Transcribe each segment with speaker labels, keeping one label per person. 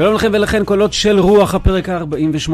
Speaker 1: שלום לכם ולכן, קולות של רוח, הפרק ה-48.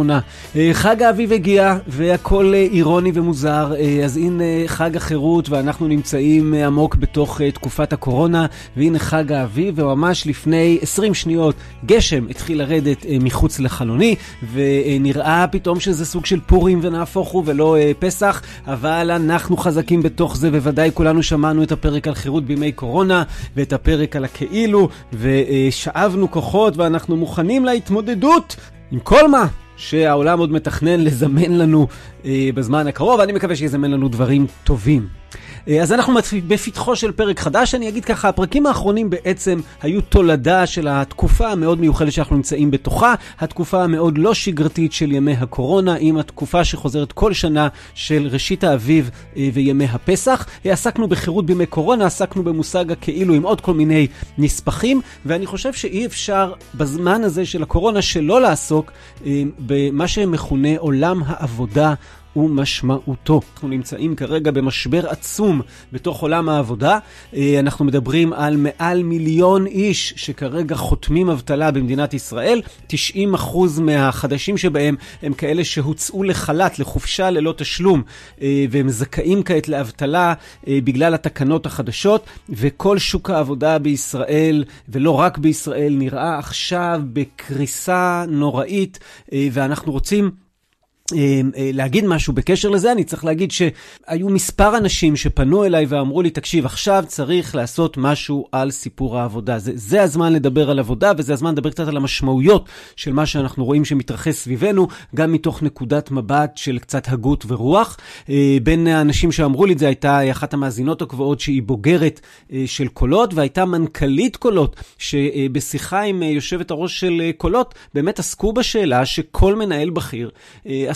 Speaker 1: אה, חג האביב הגיע והכל אה, אירוני ומוזר, אה, אז הנה חג החירות ואנחנו נמצאים עמוק בתוך תקופת הקורונה, והנה חג האביב, וממש לפני 20 שניות גשם התחיל לרדת מחוץ לחלוני, ונראה פתאום שזה סוג של פורים ונהפוך הוא ולא פסח, אבל אנחנו חזקים בתוך זה, ובוודאי כולנו שמענו את הפרק על חירות בימי קורונה, ואת הפרק על הכאילו, ושאבנו כוחות ואנחנו מוכנים להתמודדות עם כל מה שהעולם עוד מתכנן לזמן לנו אה, בזמן הקרוב, אני מקווה שיזמן לנו דברים טובים. אה, אז אנחנו בפתחו של פרק חדש, אני אגיד ככה, הפרקים האחרונים בעצם היו תולדה של התקופה המאוד מיוחדת שאנחנו נמצאים בתוכה, התקופה המאוד לא שגרתית של ימי הקורונה, עם התקופה שחוזרת כל שנה של ראשית האביב אה, וימי הפסח. אה, עסקנו בחירות בימי קורונה, עסקנו במושג הכאילו עם עוד כל מיני נספחים, ואני חושב שאי אפשר בזמן הזה של הקורונה שלא לעסוק במה שמכונה עולם העבודה. ומשמעותו. אנחנו נמצאים כרגע במשבר עצום בתוך עולם העבודה. אה, אנחנו מדברים על מעל מיליון איש שכרגע חותמים אבטלה במדינת ישראל. 90% מהחדשים שבהם הם כאלה שהוצאו לחל"ת, לחופשה ללא תשלום, אה, והם זכאים כעת לאבטלה אה, בגלל התקנות החדשות, וכל שוק העבודה בישראל, ולא רק בישראל, נראה עכשיו בקריסה נוראית, ואנחנו רוצים... אה, אה, להגיד משהו בקשר לזה, אני צריך להגיד שהיו מספר אנשים שפנו אליי ואמרו לי, תקשיב, עכשיו צריך לעשות משהו על סיפור העבודה. זה, זה הזמן לדבר על עבודה, וזה הזמן לדבר קצת על המשמעויות של מה שאנחנו רואים שמתרחש סביבנו, גם מתוך נקודת מבט של קצת הגות ורוח. אה, בין האנשים שאמרו לי את זה הייתה אחת המאזינות הקבועות שהיא בוגרת של קולות, והייתה מנכ"לית קולות, שבשיחה עם יושבת הראש של קולות, באמת עסקו בשאלה שכל מנהל בכיר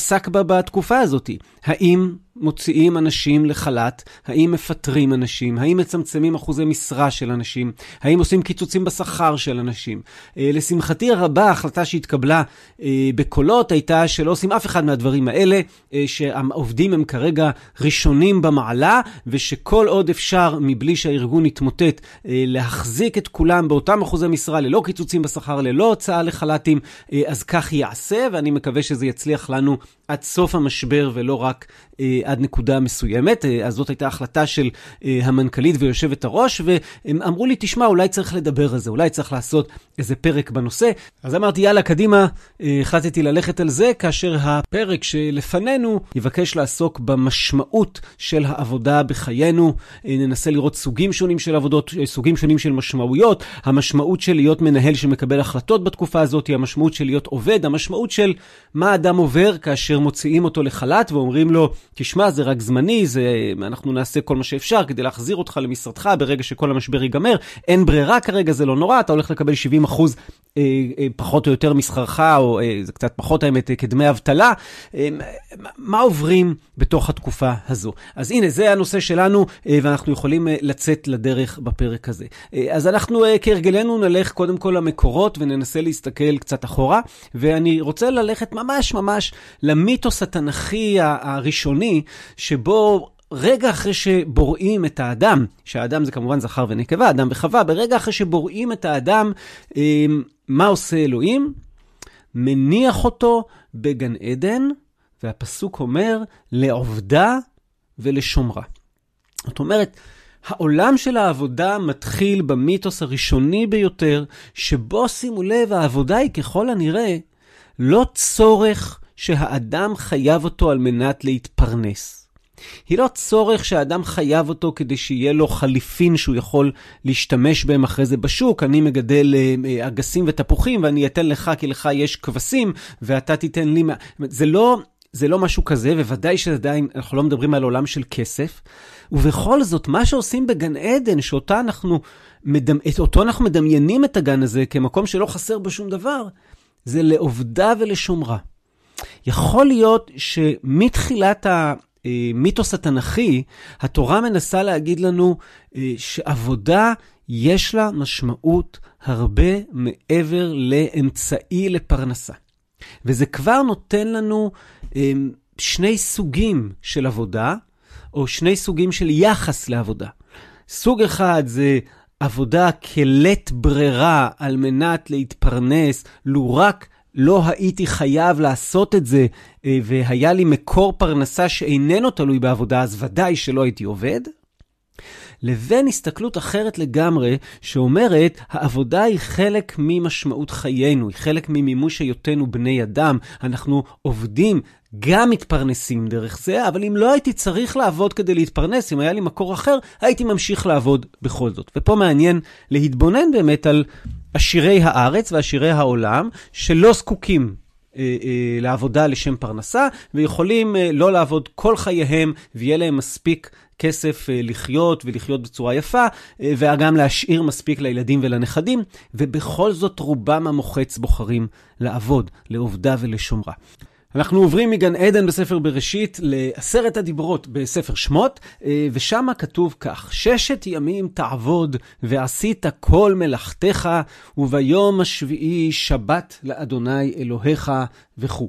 Speaker 1: עסק בה בתקופה הזאת. האם מוציאים אנשים לחל"ת? האם מפטרים אנשים? האם מצמצמים אחוזי משרה של אנשים? האם עושים קיצוצים בשכר של אנשים? אה, לשמחתי הרבה, ההחלטה שהתקבלה אה, בקולות הייתה שלא עושים אף אחד מהדברים האלה, אה, שהעובדים הם כרגע ראשונים במעלה, ושכל עוד אפשר, מבלי שהארגון יתמוטט, להחזיק את כולם באותם אחוזי משרה, ללא קיצוצים בשכר, ללא הוצאה לחל"תים, אז כך יעשה, ואני מקווה שזה יצליח לנו עד סוף המשבר ולא רק אה, עד נקודה מסוימת. אה, אז זאת הייתה החלטה של אה, המנכ"לית ויושבת הראש, והם אמרו לי, תשמע, אולי צריך לדבר על זה, אולי צריך לעשות איזה פרק בנושא. אז אמרתי, יאללה, קדימה, אה, החלטתי ללכת על זה, כאשר הפרק שלפנינו יבקש לעסוק במשמעות של העבודה בחיינו. אה, ננסה לראות סוגים שונים של עבודות, אה, סוגים שונים של משמעויות, המשמעות של להיות מנהל שמקבל החלטות בתקופה הזאת, המשמעות של להיות עובד, המשמעות של מה אדם עובר כאשר מוציאים אותו לחל"ת ואומרים לו, תשמע, זה רק זמני, זה, אנחנו נעשה כל מה שאפשר כדי להחזיר אותך למשרדך ברגע שכל המשבר ייגמר. אין ברירה כרגע, זה לא נורא, אתה הולך לקבל 70 אחוז פחות או יותר משכרך, או אה, זה קצת פחות האמת, כדמי אבטלה. מה עוברים בתוך התקופה הזו? אז הנה, זה הנושא שלנו, ואנחנו יכולים לצאת לדרך בפרק הזה. אז אנחנו כהרגלנו נלך קודם כל למקורות וננסה להסתכל קצת אחורה, ואני רוצה ללכת ממש ממש למיתוס התנ"כי הראשוני, שבו רגע אחרי שבוראים את האדם, שהאדם זה כמובן זכר ונקבה, אדם וחווה, ברגע אחרי שבוראים את האדם, אמ, מה עושה אלוהים? מניח אותו בגן עדן, והפסוק אומר, לעובדה ולשומרה. זאת אומרת, העולם של העבודה מתחיל במיתוס הראשוני ביותר, שבו, שימו לב, העבודה היא ככל הנראה לא צורך שהאדם חייב אותו על מנת להתפרנס. היא לא צורך שהאדם חייב אותו כדי שיהיה לו חליפין שהוא יכול להשתמש בהם אחרי זה בשוק. אני מגדל אה, אה, אגסים ותפוחים ואני אתן לך כי לך יש כבשים ואתה תיתן לי... זה לא, זה לא משהו כזה, וודאי שעדיין אנחנו לא מדברים על עולם של כסף. ובכל זאת, מה שעושים בגן עדן, שאותו אנחנו, מדמ... אנחנו מדמיינים את הגן הזה כמקום שלא חסר בו שום דבר, זה לעובדה ולשומרה. יכול להיות שמתחילת המיתוס התנ"כי, התורה מנסה להגיד לנו אה, שעבודה יש לה משמעות הרבה מעבר לאמצעי לפרנסה. וזה כבר נותן לנו אה, שני סוגים של עבודה, או שני סוגים של יחס לעבודה. סוג אחד זה עבודה כלית ברירה על מנת להתפרנס, לו רק לא הייתי חייב לעשות את זה, אה, והיה לי מקור פרנסה שאיננו תלוי בעבודה, אז ודאי שלא הייתי עובד. לבין הסתכלות אחרת לגמרי, שאומרת, העבודה היא חלק ממשמעות חיינו, היא חלק ממימוש היותנו בני אדם. אנחנו עובדים, גם מתפרנסים דרך זה, אבל אם לא הייתי צריך לעבוד כדי להתפרנס, אם היה לי מקור אחר, הייתי ממשיך לעבוד בכל זאת. ופה מעניין להתבונן באמת על עשירי הארץ ועשירי העולם, שלא זקוקים אה, אה, לעבודה לשם פרנסה, ויכולים אה, לא לעבוד כל חייהם, ויהיה להם מספיק כסף לחיות ולחיות בצורה יפה, וגם להשאיר מספיק לילדים ולנכדים, ובכל זאת רובם המוחץ בוחרים לעבוד, לעובדה ולשומרה. אנחנו עוברים מגן עדן בספר בראשית לעשרת הדיברות בספר שמות, אה, ושם כתוב כך: ששת ימים תעבוד ועשית כל מלאכתך, וביום השביעי שבת לאדוני אלוהיך וכו'.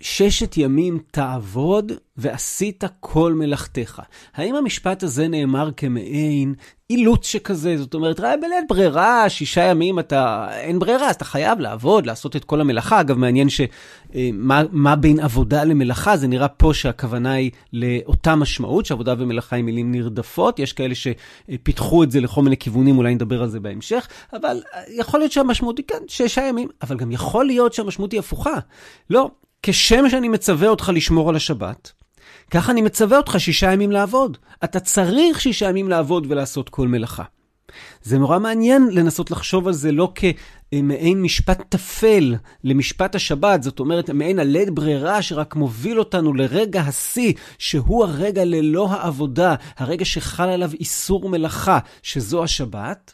Speaker 1: ששת ימים תעבוד ועשית כל מלאכתך. האם המשפט הזה נאמר כמעין אילוץ שכזה? זאת אומרת, ראה בלית ברירה, שישה ימים אתה, אין ברירה, אז אתה חייב לעבוד, לעשות את כל המלאכה. אגב, מעניין שמה מה בין עבודה למלאכה, זה נראה פה שהכוונה היא לאותה משמעות, שעבודה ומלאכה הם מילים נרדפות. יש כאלה שפיתחו את זה לכל מיני כיוונים, אולי נדבר על זה בהמשך, אבל יכול להיות שהמשמעות היא כן, שישה ימים, אבל גם יכול להיות שהמשמעות היא הפוכה. לא, כשם שאני מצווה אותך לשמור על השבת, ככה אני מצווה אותך שישה ימים לעבוד. אתה צריך שישה ימים לעבוד ולעשות כל מלאכה. זה נורא מעניין לנסות לחשוב על זה לא כמעין משפט טפל למשפט השבת, זאת אומרת, מעין הלית ברירה שרק מוביל אותנו לרגע השיא, שהוא הרגע ללא העבודה, הרגע שחל עליו איסור מלאכה, שזו השבת,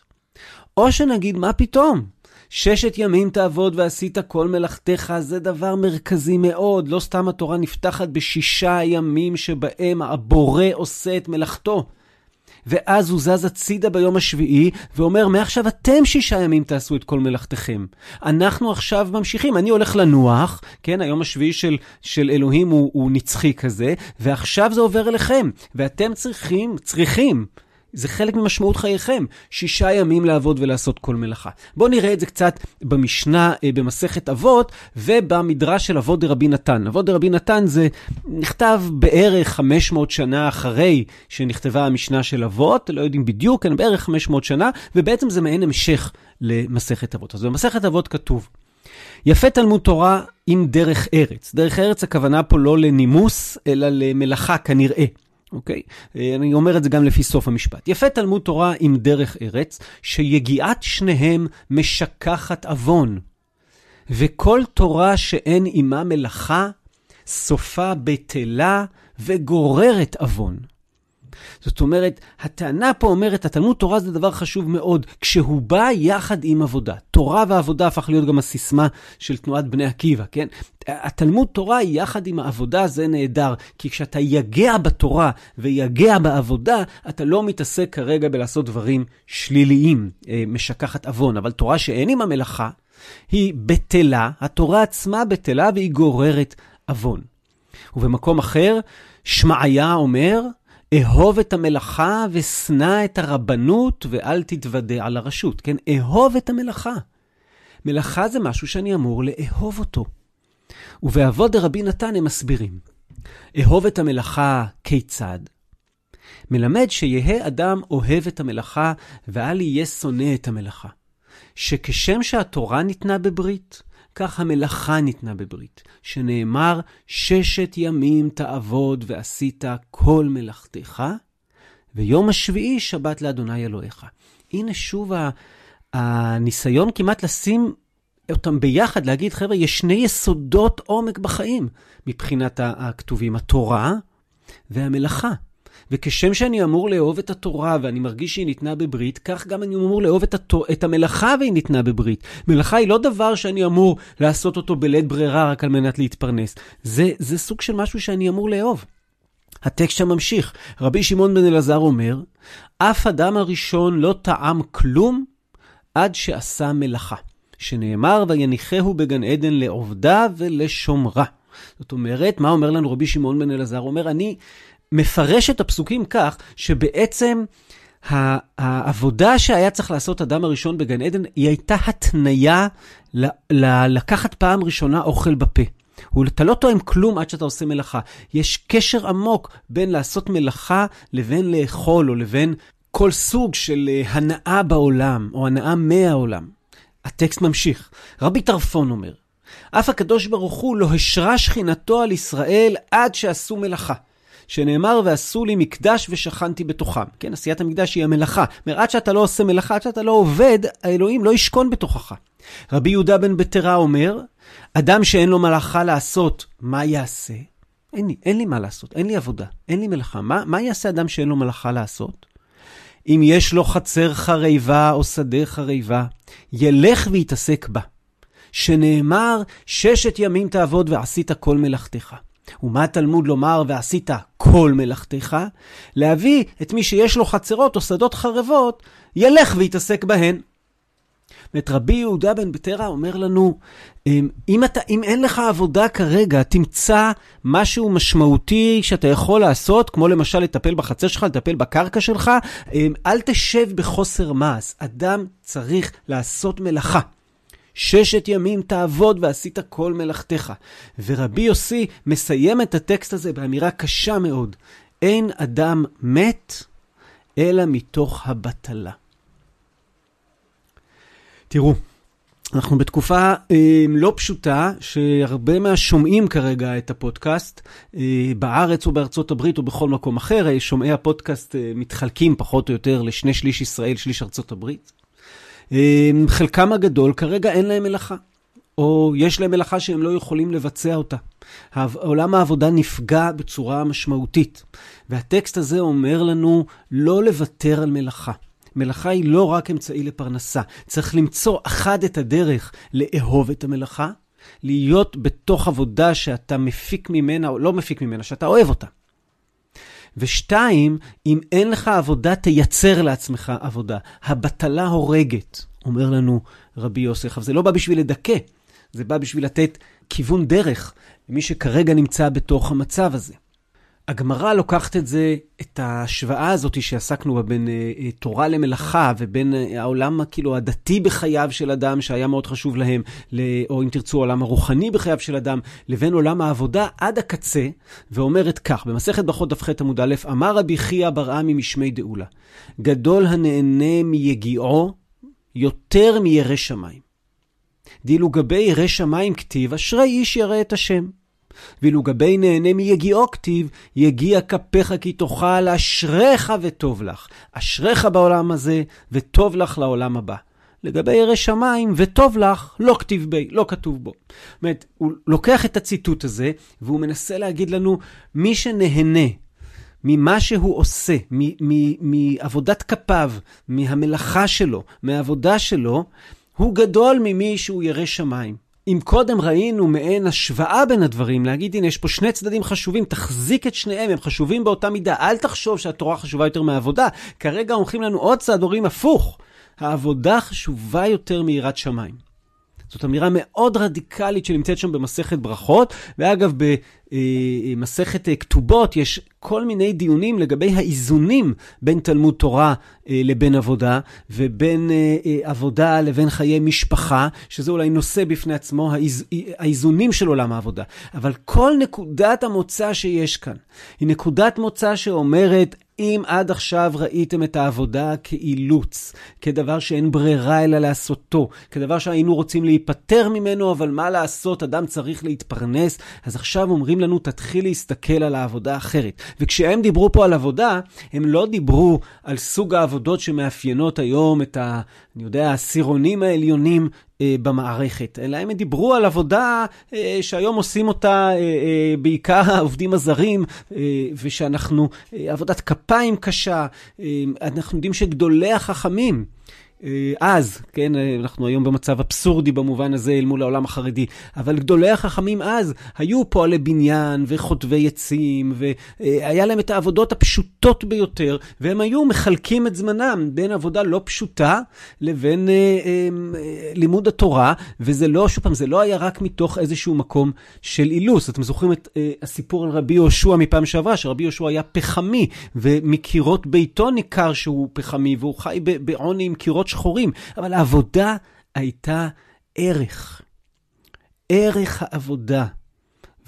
Speaker 1: או שנגיד, מה פתאום? ששת ימים תעבוד ועשית כל מלאכתך, זה דבר מרכזי מאוד. לא סתם התורה נפתחת בשישה ימים שבהם הבורא עושה את מלאכתו. ואז הוא זז הצידה ביום השביעי, ואומר, מעכשיו אתם שישה ימים תעשו את כל מלאכתכם. אנחנו עכשיו ממשיכים, אני הולך לנוח, כן, היום השביעי של, של אלוהים הוא, הוא נצחי כזה, ועכשיו זה עובר אליכם, ואתם צריכים, צריכים, זה חלק ממשמעות חייכם, שישה ימים לעבוד ולעשות כל מלאכה. בואו נראה את זה קצת במשנה אה, במסכת אבות ובמדרש של אבות דרבי נתן. אבות דרבי נתן זה נכתב בערך 500 שנה אחרי שנכתבה המשנה של אבות, לא יודעים בדיוק, כן, בערך 500 שנה, ובעצם זה מעין המשך למסכת אבות. אז במסכת אבות כתוב, יפה תלמוד תורה עם דרך ארץ. דרך ארץ הכוונה פה לא לנימוס, אלא למלאכה כנראה. אוקיי? אה, אני אומר את זה גם לפי סוף המשפט. יפה תלמוד תורה עם דרך ארץ, שיגיעת שניהם משכחת עוון. וכל תורה שאין עימה מלאכה, סופה בטלה וגוררת עוון. זאת אומרת, הטענה פה אומרת, התלמוד תורה זה דבר חשוב מאוד, כשהוא בא יחד עם עבודה. תורה ועבודה הפך להיות גם הסיסמה של תנועת בני עקיבא, כן? התלמוד תורה יחד עם העבודה זה נהדר, כי כשאתה יגע בתורה ויגע בעבודה, אתה לא מתעסק כרגע בלעשות דברים שליליים, אה, משכחת עוון, אבל תורה שאין עם המלאכה, היא בטלה, התורה עצמה בטלה והיא גוררת עוון. ובמקום אחר, שמעיה אומר, אהוב את המלאכה ושנא את הרבנות ואל תתוודה על הרשות, כן? אהוב את המלאכה. מלאכה זה משהו שאני אמור לאהוב אותו. ובאבות דרבי נתן הם מסבירים. אהוב את המלאכה כיצד? מלמד שיהא אדם אוהב את המלאכה ואל יהיה שונא את המלאכה. שכשם שהתורה ניתנה בברית, כך המלאכה ניתנה בברית, שנאמר, ששת ימים תעבוד ועשית כל מלאכתך, ויום השביעי שבת לאדוני אלוהיך. הנה שוב הניסיון כמעט לשים אותם ביחד, להגיד, חבר'ה, יש שני יסודות עומק בחיים מבחינת הכתובים, התורה והמלאכה. וכשם שאני אמור לאהוב את התורה ואני מרגיש שהיא ניתנה בברית, כך גם אני אמור לאהוב את, התו, את המלאכה והיא ניתנה בברית. מלאכה היא לא דבר שאני אמור לעשות אותו בלית ברירה רק על מנת להתפרנס. זה, זה סוג של משהו שאני אמור לאהוב. הטקסט שם ממשיך. רבי שמעון בן אלעזר אומר, אף אדם הראשון לא טעם כלום עד שעשה מלאכה. שנאמר, ויניחהו בגן עדן לעובדה ולשומרה. זאת אומרת, מה אומר לנו רבי שמעון בן אלעזר? הוא אומר, אני מפרש את הפסוקים כך, שבעצם העבודה שהיה צריך לעשות אדם הראשון בגן עדן, היא הייתה התניה ל- ל- לקחת פעם ראשונה אוכל בפה. אתה לא טועם כלום עד שאתה עושה מלאכה. יש קשר עמוק בין לעשות מלאכה לבין לאכול, או לבין כל סוג של אה, הנאה בעולם, או הנאה מהעולם. הטקסט ממשיך. רבי טרפון אומר, אף הקדוש ברוך הוא לא השרה שכינתו על ישראל עד שעשו מלאכה. שנאמר, ועשו לי מקדש ושכנתי בתוכם. כן, עשיית המקדש היא המלאכה. אומר, עד שאתה לא עושה מלאכה, עד שאתה לא עובד, האלוהים לא ישכון בתוכך. רבי יהודה בן בטרה אומר, אדם שאין לו מלאכה לעשות, מה יעשה? אין לי, אין לי מה לעשות, אין לי עבודה, אין לי מלאכה. מה, מה יעשה אדם שאין לו מלאכה לעשות? אם יש לו חצר חריבה או שדה חריבה, ילך ויתעסק בה. שנאמר, ששת ימים תעבוד ועשית כל מלאכתך. ומה התלמוד לומר ועשית כל מלאכתך? להביא את מי שיש לו חצרות או שדות חרבות, ילך ויתעסק בהן. ואת רבי יהודה בן בטרה אומר לנו, אם, אתה, אם אין לך עבודה כרגע, תמצא משהו משמעותי שאתה יכול לעשות, כמו למשל לטפל בחצר שלך, לטפל בקרקע שלך, אמ, אל תשב בחוסר מעש. אדם צריך לעשות מלאכה. ששת ימים תעבוד ועשית כל מלאכתך. ורבי יוסי מסיים את הטקסט הזה באמירה קשה מאוד. אין אדם מת אלא מתוך הבטלה. תראו, אנחנו בתקופה אה, לא פשוטה, שהרבה מהשומעים כרגע את הפודקאסט, אה, בארץ או בארצות הברית או בכל מקום אחר, אה, שומעי הפודקאסט אה, מתחלקים פחות או יותר לשני שליש ישראל, שליש ארצות הברית. אה, חלקם הגדול כרגע אין להם מלאכה, או יש להם מלאכה שהם לא יכולים לבצע אותה. עולם העבודה נפגע בצורה משמעותית, והטקסט הזה אומר לנו לא לוותר על מלאכה. מלאכה היא לא רק אמצעי לפרנסה. צריך למצוא אחד את הדרך לאהוב את המלאכה, להיות בתוך עבודה שאתה מפיק ממנה, או לא מפיק ממנה, שאתה אוהב אותה. ושתיים, אם אין לך עבודה, תייצר לעצמך עבודה. הבטלה הורגת, אומר לנו רבי יוסף. אבל זה לא בא בשביל לדכא, זה בא בשביל לתת כיוון דרך למי שכרגע נמצא בתוך המצב הזה. הגמרא לוקחת את זה, את ההשוואה הזאת שעסקנו בה בין אה, אה, תורה למלאכה ובין אה, העולם כאילו הדתי בחייו של אדם שהיה מאוד חשוב להם, ל, או אם תרצו העולם הרוחני בחייו של אדם, לבין עולם העבודה עד הקצה, ואומרת כך, במסכת ברכות דף ח עמוד א', אמר רבי חייא בר עמי משמי דאולה, גדול הנהנה מיגיעו יותר מירא שמיים. דילו גבי ירא שמיים כתיב, אשרי איש ירא את השם. ואילו גבי נהנה מיגיעו כתיב, יגיע כפיך כי תאכל, אשריך וטוב לך. אשריך בעולם הזה, וטוב לך לעולם הבא. לגבי ירא שמיים, וטוב לך, לא כתיב בי, לא כתוב בו. זאת אומרת, הוא לוקח את הציטוט הזה, והוא מנסה להגיד לנו, מי שנהנה ממה שהוא עושה, מעבודת כפיו, מהמלאכה שלו, מהעבודה שלו, הוא גדול ממי שהוא ירא שמיים. אם קודם ראינו מעין השוואה בין הדברים, להגיד, הנה, יש פה שני צדדים חשובים, תחזיק את שניהם, הם חשובים באותה מידה, אל תחשוב שהתורה חשובה יותר מהעבודה. כרגע הולכים לנו עוד צעד, אומרים הפוך, העבודה חשובה יותר מיראת שמיים. זאת אמירה מאוד רדיקלית שנמצאת שם במסכת ברכות, ואגב, במסכת אה, כתובות יש כל מיני דיונים לגבי האיזונים בין תלמוד תורה אה, לבין עבודה, ובין אה, עבודה לבין חיי משפחה, שזה אולי נושא בפני עצמו, האיז, האיזונים של עולם העבודה. אבל כל נקודת המוצא שיש כאן, היא נקודת מוצא שאומרת, אם עד עכשיו ראיתם את העבודה כאילוץ, כדבר שאין ברירה אלא לעשותו, כדבר שהיינו רוצים להיפטר ממנו, אבל מה לעשות, אדם צריך להתפרנס, אז עכשיו אומרים לנו, תתחיל להסתכל על העבודה האחרת. וכשהם דיברו פה על עבודה, הם לא דיברו על סוג העבודות שמאפיינות היום את ה... אני יודע, העשירונים העליונים במערכת, אלא הם דיברו על עבודה אה, שהיום עושים אותה אה, אה, בעיקר העובדים הזרים, אה, ושאנחנו, אה, עבודת כפיים קשה. אה, אנחנו יודעים שגדולי החכמים, אה, אז, כן, אה, אנחנו היום במצב אבסורדי במובן הזה אל מול העולם החרדי, אבל גדולי החכמים אז היו פועלי בניין וחוטבי עצים, והיה להם את העבודות הפשוטות ביותר, והם היו מחלקים את זמנם בין עבודה לא פשוטה לבין אה, אה, לימוד התורה, וזה לא, שוב פעם, זה לא היה רק מתוך איזשהו מקום של אילוס. אתם זוכרים את אה, הסיפור על רבי יהושע מפעם שעברה, שרבי יהושע היה פחמי, ומקירות ביתו ניכר שהוא פחמי, והוא חי בעוני עם קירות לילות שחורים, אבל העבודה הייתה ערך. ערך העבודה.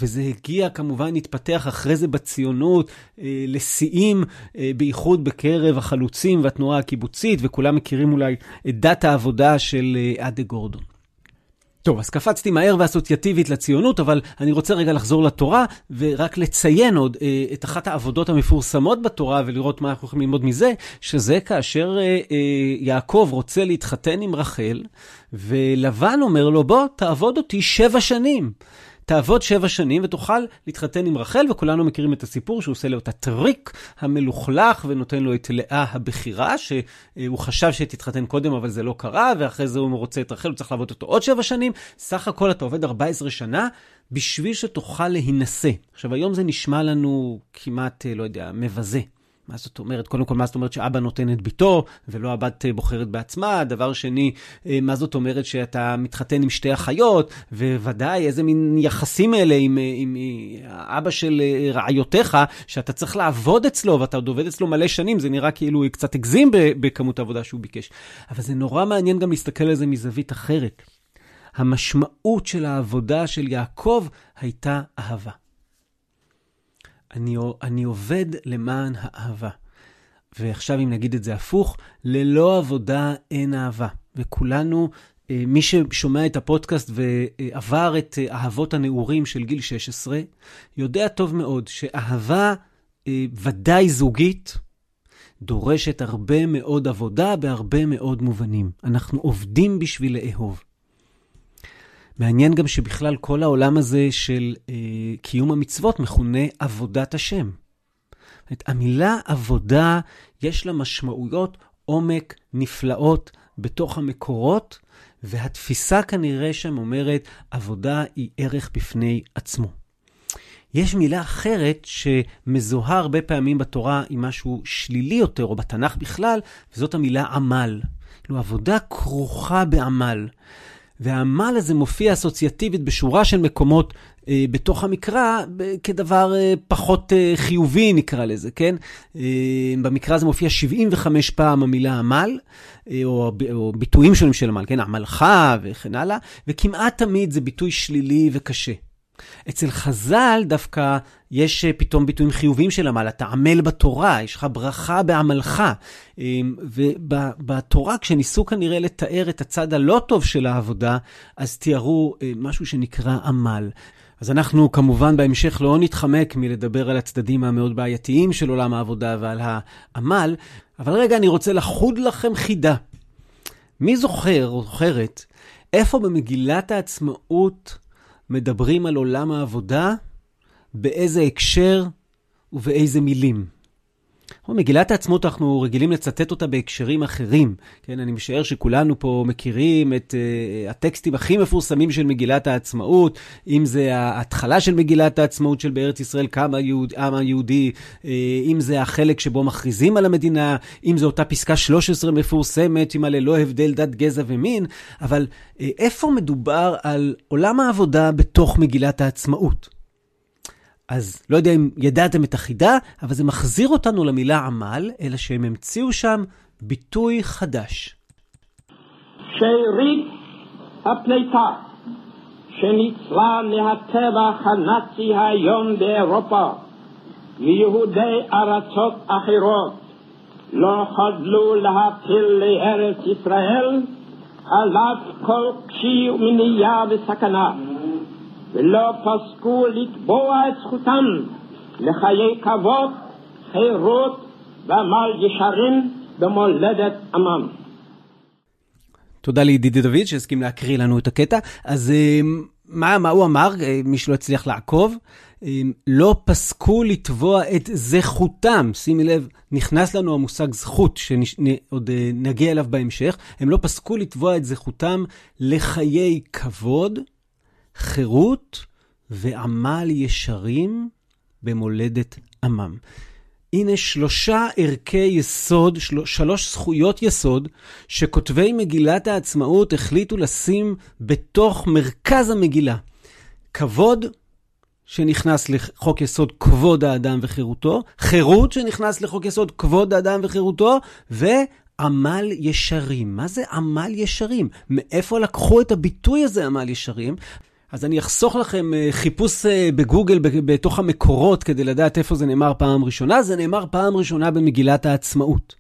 Speaker 1: וזה הגיע, כמובן, התפתח אחרי זה בציונות אה, לשיאים, אה, בייחוד בקרב החלוצים והתנועה הקיבוצית, וכולם מכירים אולי את דת העבודה של אה, אדה גורדון. טוב, אז קפצתי מהר ואסוציאטיבית לציונות, אבל אני רוצה רגע לחזור לתורה, ורק לציין עוד אה, את אחת העבודות המפורסמות בתורה, ולראות מה אנחנו יכולים ללמוד מזה, שזה כאשר אה, אה, יעקב רוצה להתחתן עם רחל, ולבן אומר לו, בוא, תעבוד אותי שבע שנים. תעבוד שבע שנים ותוכל להתחתן עם רחל, וכולנו מכירים את הסיפור שהוא עושה לו את הטריק המלוכלך ונותן לו את לאה הבכירה, שהוא חשב שתתחתן קודם, אבל זה לא קרה, ואחרי זה הוא רוצה את רחל, הוא צריך לעבוד אותו עוד שבע שנים. סך הכל אתה עובד 14 שנה בשביל שתוכל להינשא. עכשיו, היום זה נשמע לנו כמעט, לא יודע, מבזה. מה זאת אומרת? קודם כל, מה זאת אומרת שאבא נותן את ביתו, ולא הבת אה, בוחרת בעצמה? דבר שני, אה, מה זאת אומרת שאתה מתחתן עם שתי אחיות? וודאי, איזה מין יחסים אלה עם, אה, עם, עם אבא של רעיותיך, שאתה צריך לעבוד אצלו, ואתה עוד עובד אצלו מלא שנים, זה נראה כאילו הוא קצת הגזים בכמות העבודה שהוא ביקש. אבל זה נורא מעניין גם להסתכל על זה מזווית אחרת. המשמעות של העבודה של יעקב הייתה אהבה. אני, אני עובד למען האהבה. ועכשיו אם נגיד את זה הפוך, ללא עבודה אין אהבה. וכולנו, אה, מי ששומע את הפודקאסט ועבר את אה, אהבות הנעורים של גיל 16, יודע טוב מאוד שאהבה אה, ודאי זוגית, דורשת הרבה מאוד עבודה בהרבה מאוד מובנים. אנחנו עובדים בשביל לאהוב. מעניין גם שבכלל כל העולם הזה של אה, קיום המצוות מכונה עבודת השם. את המילה עבודה, יש לה משמעויות עומק נפלאות בתוך המקורות, והתפיסה כנראה שם אומרת, עבודה היא ערך בפני עצמו. יש מילה אחרת שמזוהה הרבה פעמים בתורה עם משהו שלילי יותר, או בתנ"ך בכלל, וזאת המילה עמל. כאילו, עבודה כרוכה בעמל. והעמל הזה מופיע אסוציאטיבית בשורה של מקומות אה, בתוך המקרא כדבר אה, פחות אה, חיובי, נקרא לזה, כן? אה, במקרא הזה מופיע 75 פעם המילה עמל, אה, או, או ביטויים שונים של עמל, כן? עמלך וכן הלאה, וכמעט תמיד זה ביטוי שלילי וקשה. אצל חז"ל דווקא יש אה, פתאום ביטויים חיוביים של עמל, אתה עמל בתורה, יש לך ברכה בעמלך. אמ, ובתורה, כשניסו כנראה לתאר את הצד הלא טוב של העבודה, אז תיארו אה, משהו שנקרא עמל. אז אנחנו כמובן בהמשך לא נתחמק מלדבר על הצדדים המאוד בעייתיים של עולם העבודה ועל העמל, אבל רגע, אני רוצה לחוד לכם חידה. מי זוכר או זוכרת איפה במגילת העצמאות מדברים על עולם העבודה, באיזה הקשר ובאיזה מילים. מגילת העצמאות, אנחנו רגילים לצטט אותה בהקשרים אחרים. כן, אני משער שכולנו פה מכירים את uh, הטקסטים הכי מפורסמים של מגילת העצמאות, אם זה ההתחלה של מגילת העצמאות של בארץ ישראל, קם העם היהודי, uh, אם זה החלק שבו מכריזים על המדינה, אם זו אותה פסקה 13 מפורסמת, עם הללא הבדל דת, גזע ומין, אבל uh, איפה מדובר על עולם העבודה בתוך מגילת העצמאות? אז לא יודע אם ידעתם את החידה, אבל זה מחזיר אותנו למילה עמל, אלא שהם המציאו שם ביטוי חדש.
Speaker 2: שארית הפליטה שניצלה מהטבח הנאצי היום באירופה ויהודי ארצות אחרות לא חדלו להפיל לארץ ישראל על אף כל קשי ומניעה וסכנה. ולא פסקו לתבוע את זכותם לחיי כבוד, חירות ועמל ישרים במולדת עמם.
Speaker 1: תודה לידידי דוד שהסכים להקריא לנו את הקטע. אז אה, מה, מה הוא אמר, אה, מי שלא הצליח לעקוב? אה, לא פסקו לתבוע את זכותם, שימי לב, נכנס לנו המושג זכות, שעוד נגיע אליו בהמשך, הם לא פסקו לתבוע את זכותם לחיי כבוד, חירות ועמל ישרים במולדת עמם. הנה שלושה ערכי יסוד, של... שלוש זכויות יסוד, שכותבי מגילת העצמאות החליטו לשים בתוך מרכז המגילה. כבוד, שנכנס לחוק יסוד כבוד האדם וחירותו, חירות שנכנס לחוק יסוד כבוד האדם וחירותו, ועמל ישרים. מה זה עמל ישרים? מאיפה לקחו את הביטוי הזה, עמל ישרים? אז אני אחסוך לכם אה, חיפוש אה, בגוגל בתוך המקורות כדי לדעת איפה זה נאמר פעם ראשונה. זה נאמר פעם ראשונה במגילת העצמאות.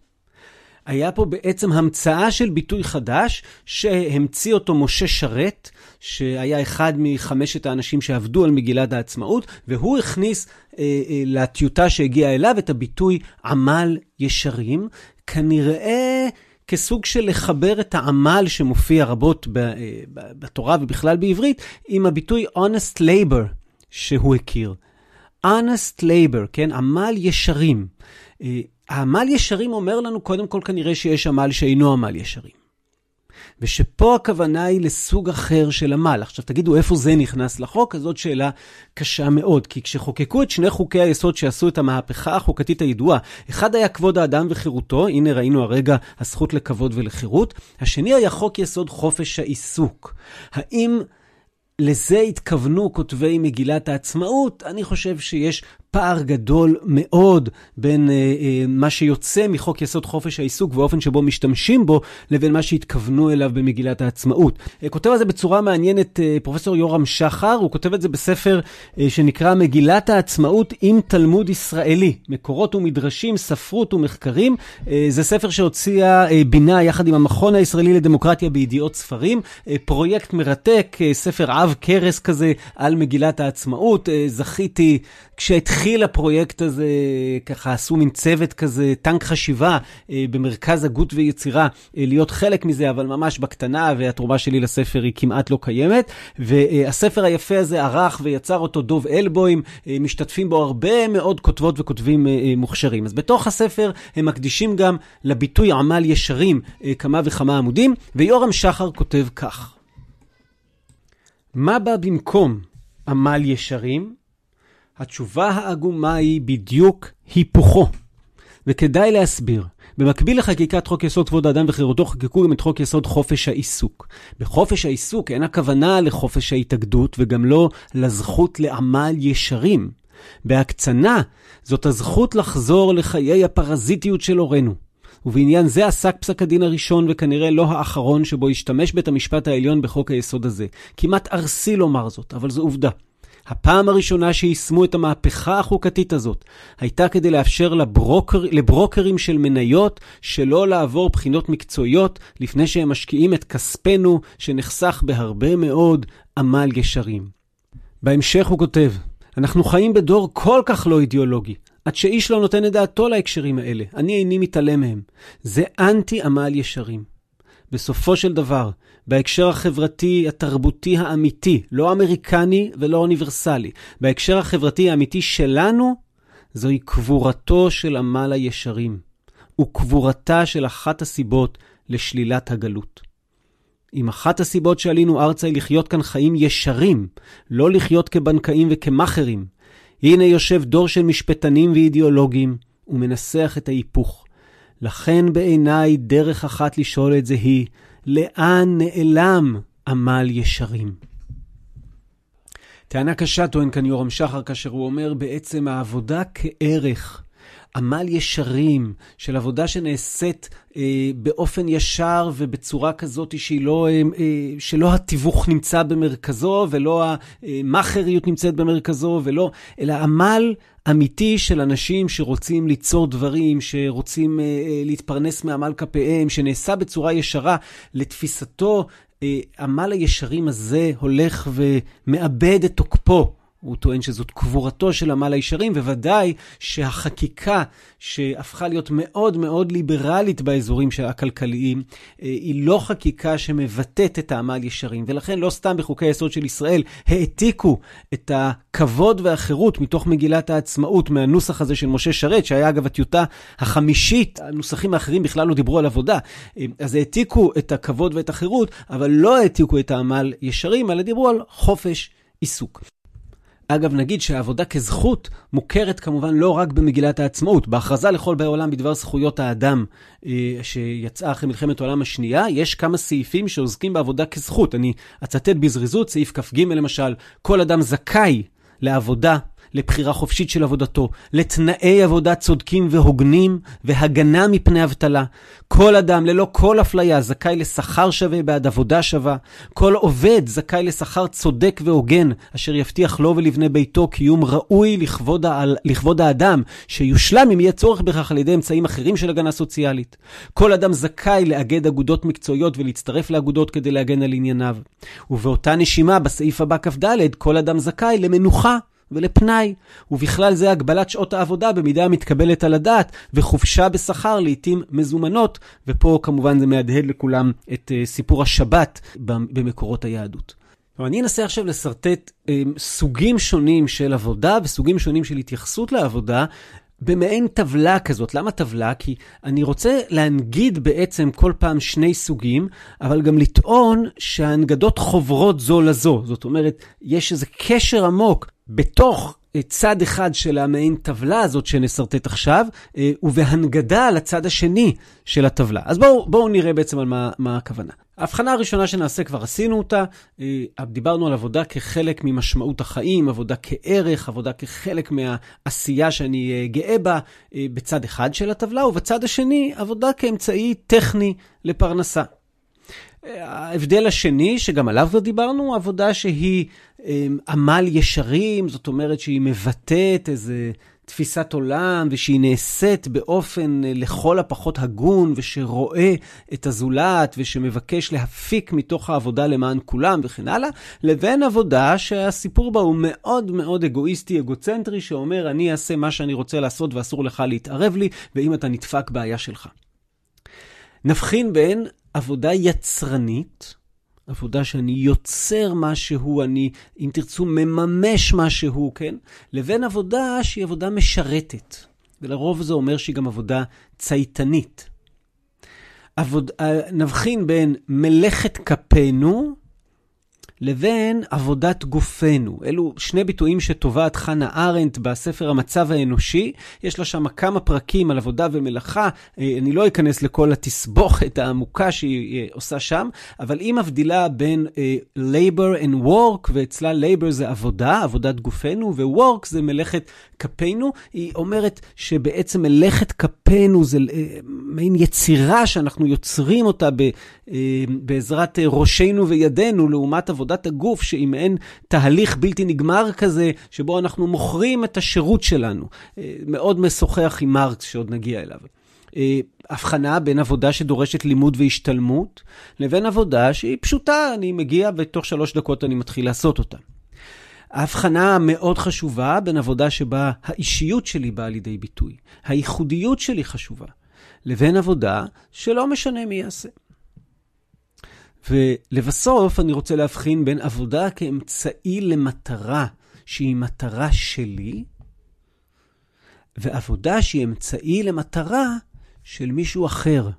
Speaker 1: היה פה בעצם המצאה של ביטוי חדש שהמציא אותו משה שרת, שהיה אחד מחמשת האנשים שעבדו על מגילת העצמאות, והוא הכניס אה, אה, לטיוטה שהגיעה אליו את הביטוי עמל ישרים. כנראה כסוג של לחבר את העמל שמופיע רבות אה, בתורה ובכלל בעברית, עם הביטוי honest labor שהוא הכיר. honest labor, כן? עמל ישרים. אה, העמל ישרים אומר לנו קודם כל כנראה שיש עמל שאינו עמל ישרים. ושפה הכוונה היא לסוג אחר של עמל. עכשיו תגידו, איפה זה נכנס לחוק? אז זאת שאלה קשה מאוד, כי כשחוקקו את שני חוקי היסוד שעשו את המהפכה החוקתית הידועה, אחד היה כבוד האדם וחירותו, הנה ראינו הרגע הזכות לכבוד ולחירות, השני היה חוק יסוד חופש העיסוק. האם לזה התכוונו כותבי מגילת העצמאות? אני חושב שיש פער גדול מאוד בין אה, אה, מה שיוצא מחוק יסוד חופש העיסוק ואופן שבו משתמשים בו, לבין מה שהתכוונו אליו במגילת העצמאות. אה, כותב על זה בצורה מעניינת אה, פרופסור יורם שחר, הוא כותב את זה בספר אה, שנקרא מגילת העצמאות עם תלמוד ישראלי, מקורות ומדרשים, ספרות ומחקרים. אה, זה ספר שהוציאה אה, בינה יחד עם המכון הישראלי לדמוקרטיה בידיעות ספרים, אה, פרויקט מרתק, אה, ספר עב כרס כזה על מגילת העצמאות. אה, זכיתי כשהתחיל... התחיל הפרויקט הזה, ככה עשו מין צוות כזה, טנק חשיבה אה, במרכז הגות ויצירה, אה, להיות חלק מזה, אבל ממש בקטנה, והתרומה שלי לספר היא כמעט לא קיימת. והספר היפה הזה ערך ויצר אותו דוב אלבוים, אה, משתתפים בו הרבה מאוד כותבות וכותבים מוכשרים. אז בתוך הספר הם מקדישים גם לביטוי עמל ישרים כמה וכמה עמודים, ויורם שחר כותב כך: מה בא במקום עמל ישרים? התשובה העגומה היא בדיוק היפוכו. וכדאי להסביר. במקביל לחקיקת חוק יסוד כבוד האדם וחירותו, חקקו גם את חוק יסוד חופש העיסוק. בחופש העיסוק אין הכוונה לחופש ההתאגדות וגם לא לזכות לעמל ישרים. בהקצנה, זאת הזכות לחזור לחיי הפרזיטיות של הורינו. ובעניין זה עסק פסק הדין הראשון וכנראה לא האחרון שבו השתמש בית המשפט העליון בחוק היסוד הזה. כמעט ארסי לומר זאת, אבל זו עובדה. הפעם הראשונה שיישמו את המהפכה החוקתית הזאת הייתה כדי לאפשר לברוקר, לברוקרים של מניות שלא לעבור בחינות מקצועיות לפני שהם משקיעים את כספנו שנחסך בהרבה מאוד עמל ישרים. בהמשך הוא כותב, אנחנו חיים בדור כל כך לא אידיאולוגי, עד שאיש לא נותן את דעתו להקשרים האלה. אני איני מתעלם מהם. זה אנטי עמל ישרים. בסופו של דבר, בהקשר החברתי, התרבותי האמיתי, לא אמריקני ולא אוניברסלי, בהקשר החברתי האמיתי שלנו, זוהי קבורתו של עמל הישרים, וקבורתה של אחת הסיבות לשלילת הגלות. אם אחת הסיבות שעלינו ארצה היא לחיות כאן חיים ישרים, לא לחיות כבנקאים וכמאכערים, הנה יושב דור של משפטנים ואידיאולוגים, ומנסח את ההיפוך. לכן בעיניי דרך אחת לשאול את זה היא, לאן נעלם עמל ישרים? טענה קשה טוען כאן יורם שחר, כאשר הוא אומר בעצם העבודה כערך, עמל ישרים, של עבודה שנעשית אה, באופן ישר ובצורה כזאת שהיא לא, אה, אה, שלא התיווך נמצא במרכזו ולא המאכריות נמצאת במרכזו, ולא, אלא עמל אמיתי של אנשים שרוצים ליצור דברים, שרוצים אה, אה, להתפרנס מעמל כפיהם, שנעשה בצורה ישרה לתפיסתו. אה, עמל הישרים הזה הולך ומאבד את תוקפו הוא טוען שזאת קבורתו של עמל הישרים, וודאי שהחקיקה שהפכה להיות מאוד מאוד ליברלית באזורים הכלכליים, אה, היא לא חקיקה שמבטאת את העמל ישרים, ולכן לא סתם בחוקי היסוד של ישראל העתיקו את הכבוד והחירות מתוך מגילת העצמאות מהנוסח הזה של משה שרת, שהיה אגב הטיוטה החמישית, הנוסחים האחרים בכלל לא דיברו על עבודה. אה, אז העתיקו את הכבוד ואת החירות, אבל לא העתיקו את העמל ישרים, אלא דיברו על חופש עיסוק. אגב, נגיד שהעבודה כזכות מוכרת כמובן לא רק במגילת העצמאות. בהכרזה לכל באי עולם בדבר זכויות האדם אה, שיצאה אחרי מלחמת העולם השנייה, יש כמה סעיפים שעוסקים בעבודה כזכות. אני אצטט בזריזות, סעיף כ"ג למשל, כל אדם זכאי לעבודה לבחירה חופשית של עבודתו, לתנאי עבודה צודקים והוגנים והגנה מפני אבטלה. כל אדם, ללא כל אפליה, זכאי לשכר שווה בעד עבודה שווה. כל עובד זכאי לשכר צודק והוגן, אשר יבטיח לו ולבני ביתו קיום ראוי לכבוד, העל, לכבוד האדם, שיושלם אם יהיה צורך בכך על ידי אמצעים אחרים של הגנה סוציאלית. כל אדם זכאי לאגד אגודות מקצועיות ולהצטרף לאגודות כדי להגן על ענייניו. ובאותה נשימה, בסעיף הבא כ"ד, כל אדם זכאי למנוחה. ולפנאי, ובכלל זה הגבלת שעות העבודה במידה המתקבלת על הדעת, וחופשה בשכר לעתים מזומנות, ופה כמובן זה מהדהד לכולם את uh, סיפור השבת במקורות היהדות. אני אנסה עכשיו לשרטט um, סוגים שונים של עבודה וסוגים שונים של התייחסות לעבודה. במעין טבלה כזאת. למה טבלה? כי אני רוצה להנגיד בעצם כל פעם שני סוגים, אבל גם לטעון שההנגדות חוברות זו לזו. זאת אומרת, יש איזה קשר עמוק בתוך אה, צד אחד של המעין טבלה הזאת שנשרטט עכשיו, אה, ובהנגדה לצד השני של הטבלה. אז בואו בוא נראה בעצם על מה, מה הכוונה. ההבחנה הראשונה שנעשה, כבר עשינו אותה, אה, דיברנו על עבודה כחלק ממשמעות החיים, עבודה כערך, עבודה כחלק מהעשייה שאני גאה בה, בצד אחד של הטבלה, ובצד השני, עבודה כאמצעי טכני לפרנסה. ההבדל השני, שגם עליו כבר דיברנו, עבודה שהיא אמ, עמל ישרים, זאת אומרת שהיא מבטאת איזה תפיסת עולם, ושהיא נעשית באופן אה, לכל הפחות הגון, ושרואה את הזולת, ושמבקש להפיק מתוך העבודה למען כולם וכן הלאה, לבין עבודה שהסיפור בה הוא מאוד מאוד אגואיסטי, אגוצנטרי, שאומר, אני אעשה מה שאני רוצה לעשות ואסור לך להתערב לי, ואם אתה נדפק, בעיה שלך. נבחין בין עבודה יצרנית, עבודה שאני יוצר משהו, אני, אם תרצו, מממש משהו, כן? לבין עבודה שהיא עבודה משרתת. ולרוב זה אומר שהיא גם עבודה צייתנית. עבוד, אה, נבחין בין מלאכת כפינו לבין עבודת גופנו. אלו שני ביטויים שטובעת חנה ארנדט בספר המצב האנושי. יש לה שם כמה פרקים על עבודה ומלאכה. אה, אני לא אכנס לכל התסבוכת העמוקה שהיא אה, עושה שם, אבל היא מבדילה בין uh, labor and work, ואצלה labor זה עבודה, עבודת גופנו, ו-work זה מלאכת כפינו. היא אומרת שבעצם מלאכת כפינו זה מעין יצירה שאנחנו יוצרים אותה בעזרת ראשינו וידינו, לעומת עבודה. עבודת הגוף, שהיא מעין תהליך בלתי נגמר כזה, שבו אנחנו מוכרים את השירות שלנו. אה, מאוד משוחח עם מרקס, שעוד נגיע אליו. אה, הבחנה בין עבודה שדורשת לימוד והשתלמות, לבין עבודה שהיא פשוטה, אני מגיע ותוך שלוש דקות אני מתחיל לעשות אותה. ההבחנה המאוד חשובה בין עבודה שבה האישיות שלי באה לידי ביטוי, הייחודיות שלי חשובה, לבין עבודה שלא משנה מי יעשה. ולבסוף, אני רוצה להבחין בין עבודה כאמצעי למטרה, שהיא מטרה שלי, ועבודה שהיא אמצעי למטרה של מישהו אחר.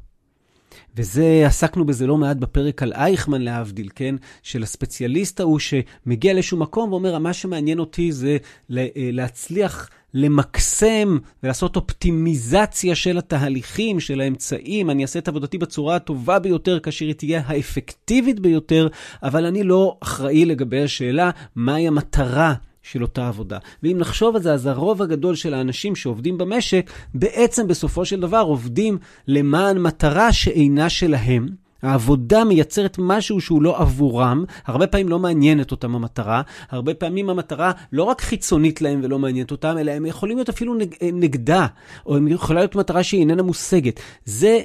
Speaker 1: וזה, עסקנו בזה לא מעט בפרק על אייכמן להבדיל, כן? של הספציאליסט ההוא שמגיע לאיזשהו מקום ואומר, מה שמעניין אותי זה אה, להצליח למקסם ולעשות אופטימיזציה של התהליכים, של האמצעים. אני אעשה את עבודתי בצורה הטובה ביותר, כאשר היא תהיה האפקטיבית ביותר, אבל אני לא אחראי לגבי השאלה מהי המטרה של אותה עבודה. ואם נחשוב על זה, אז הרוב הגדול של האנשים שעובדים במשק, בעצם בסופו של דבר עובדים למען מטרה שאינה שלהם. העבודה מייצרת משהו שהוא לא עבורם, הרבה פעמים לא מעניינת אותם המטרה, הרבה פעמים המטרה לא רק חיצונית להם ולא מעניינת אותם, אלא הם יכולים להיות אפילו נג, נגדה, או הם יכולה להיות מטרה שהיא איננה מושגת. זה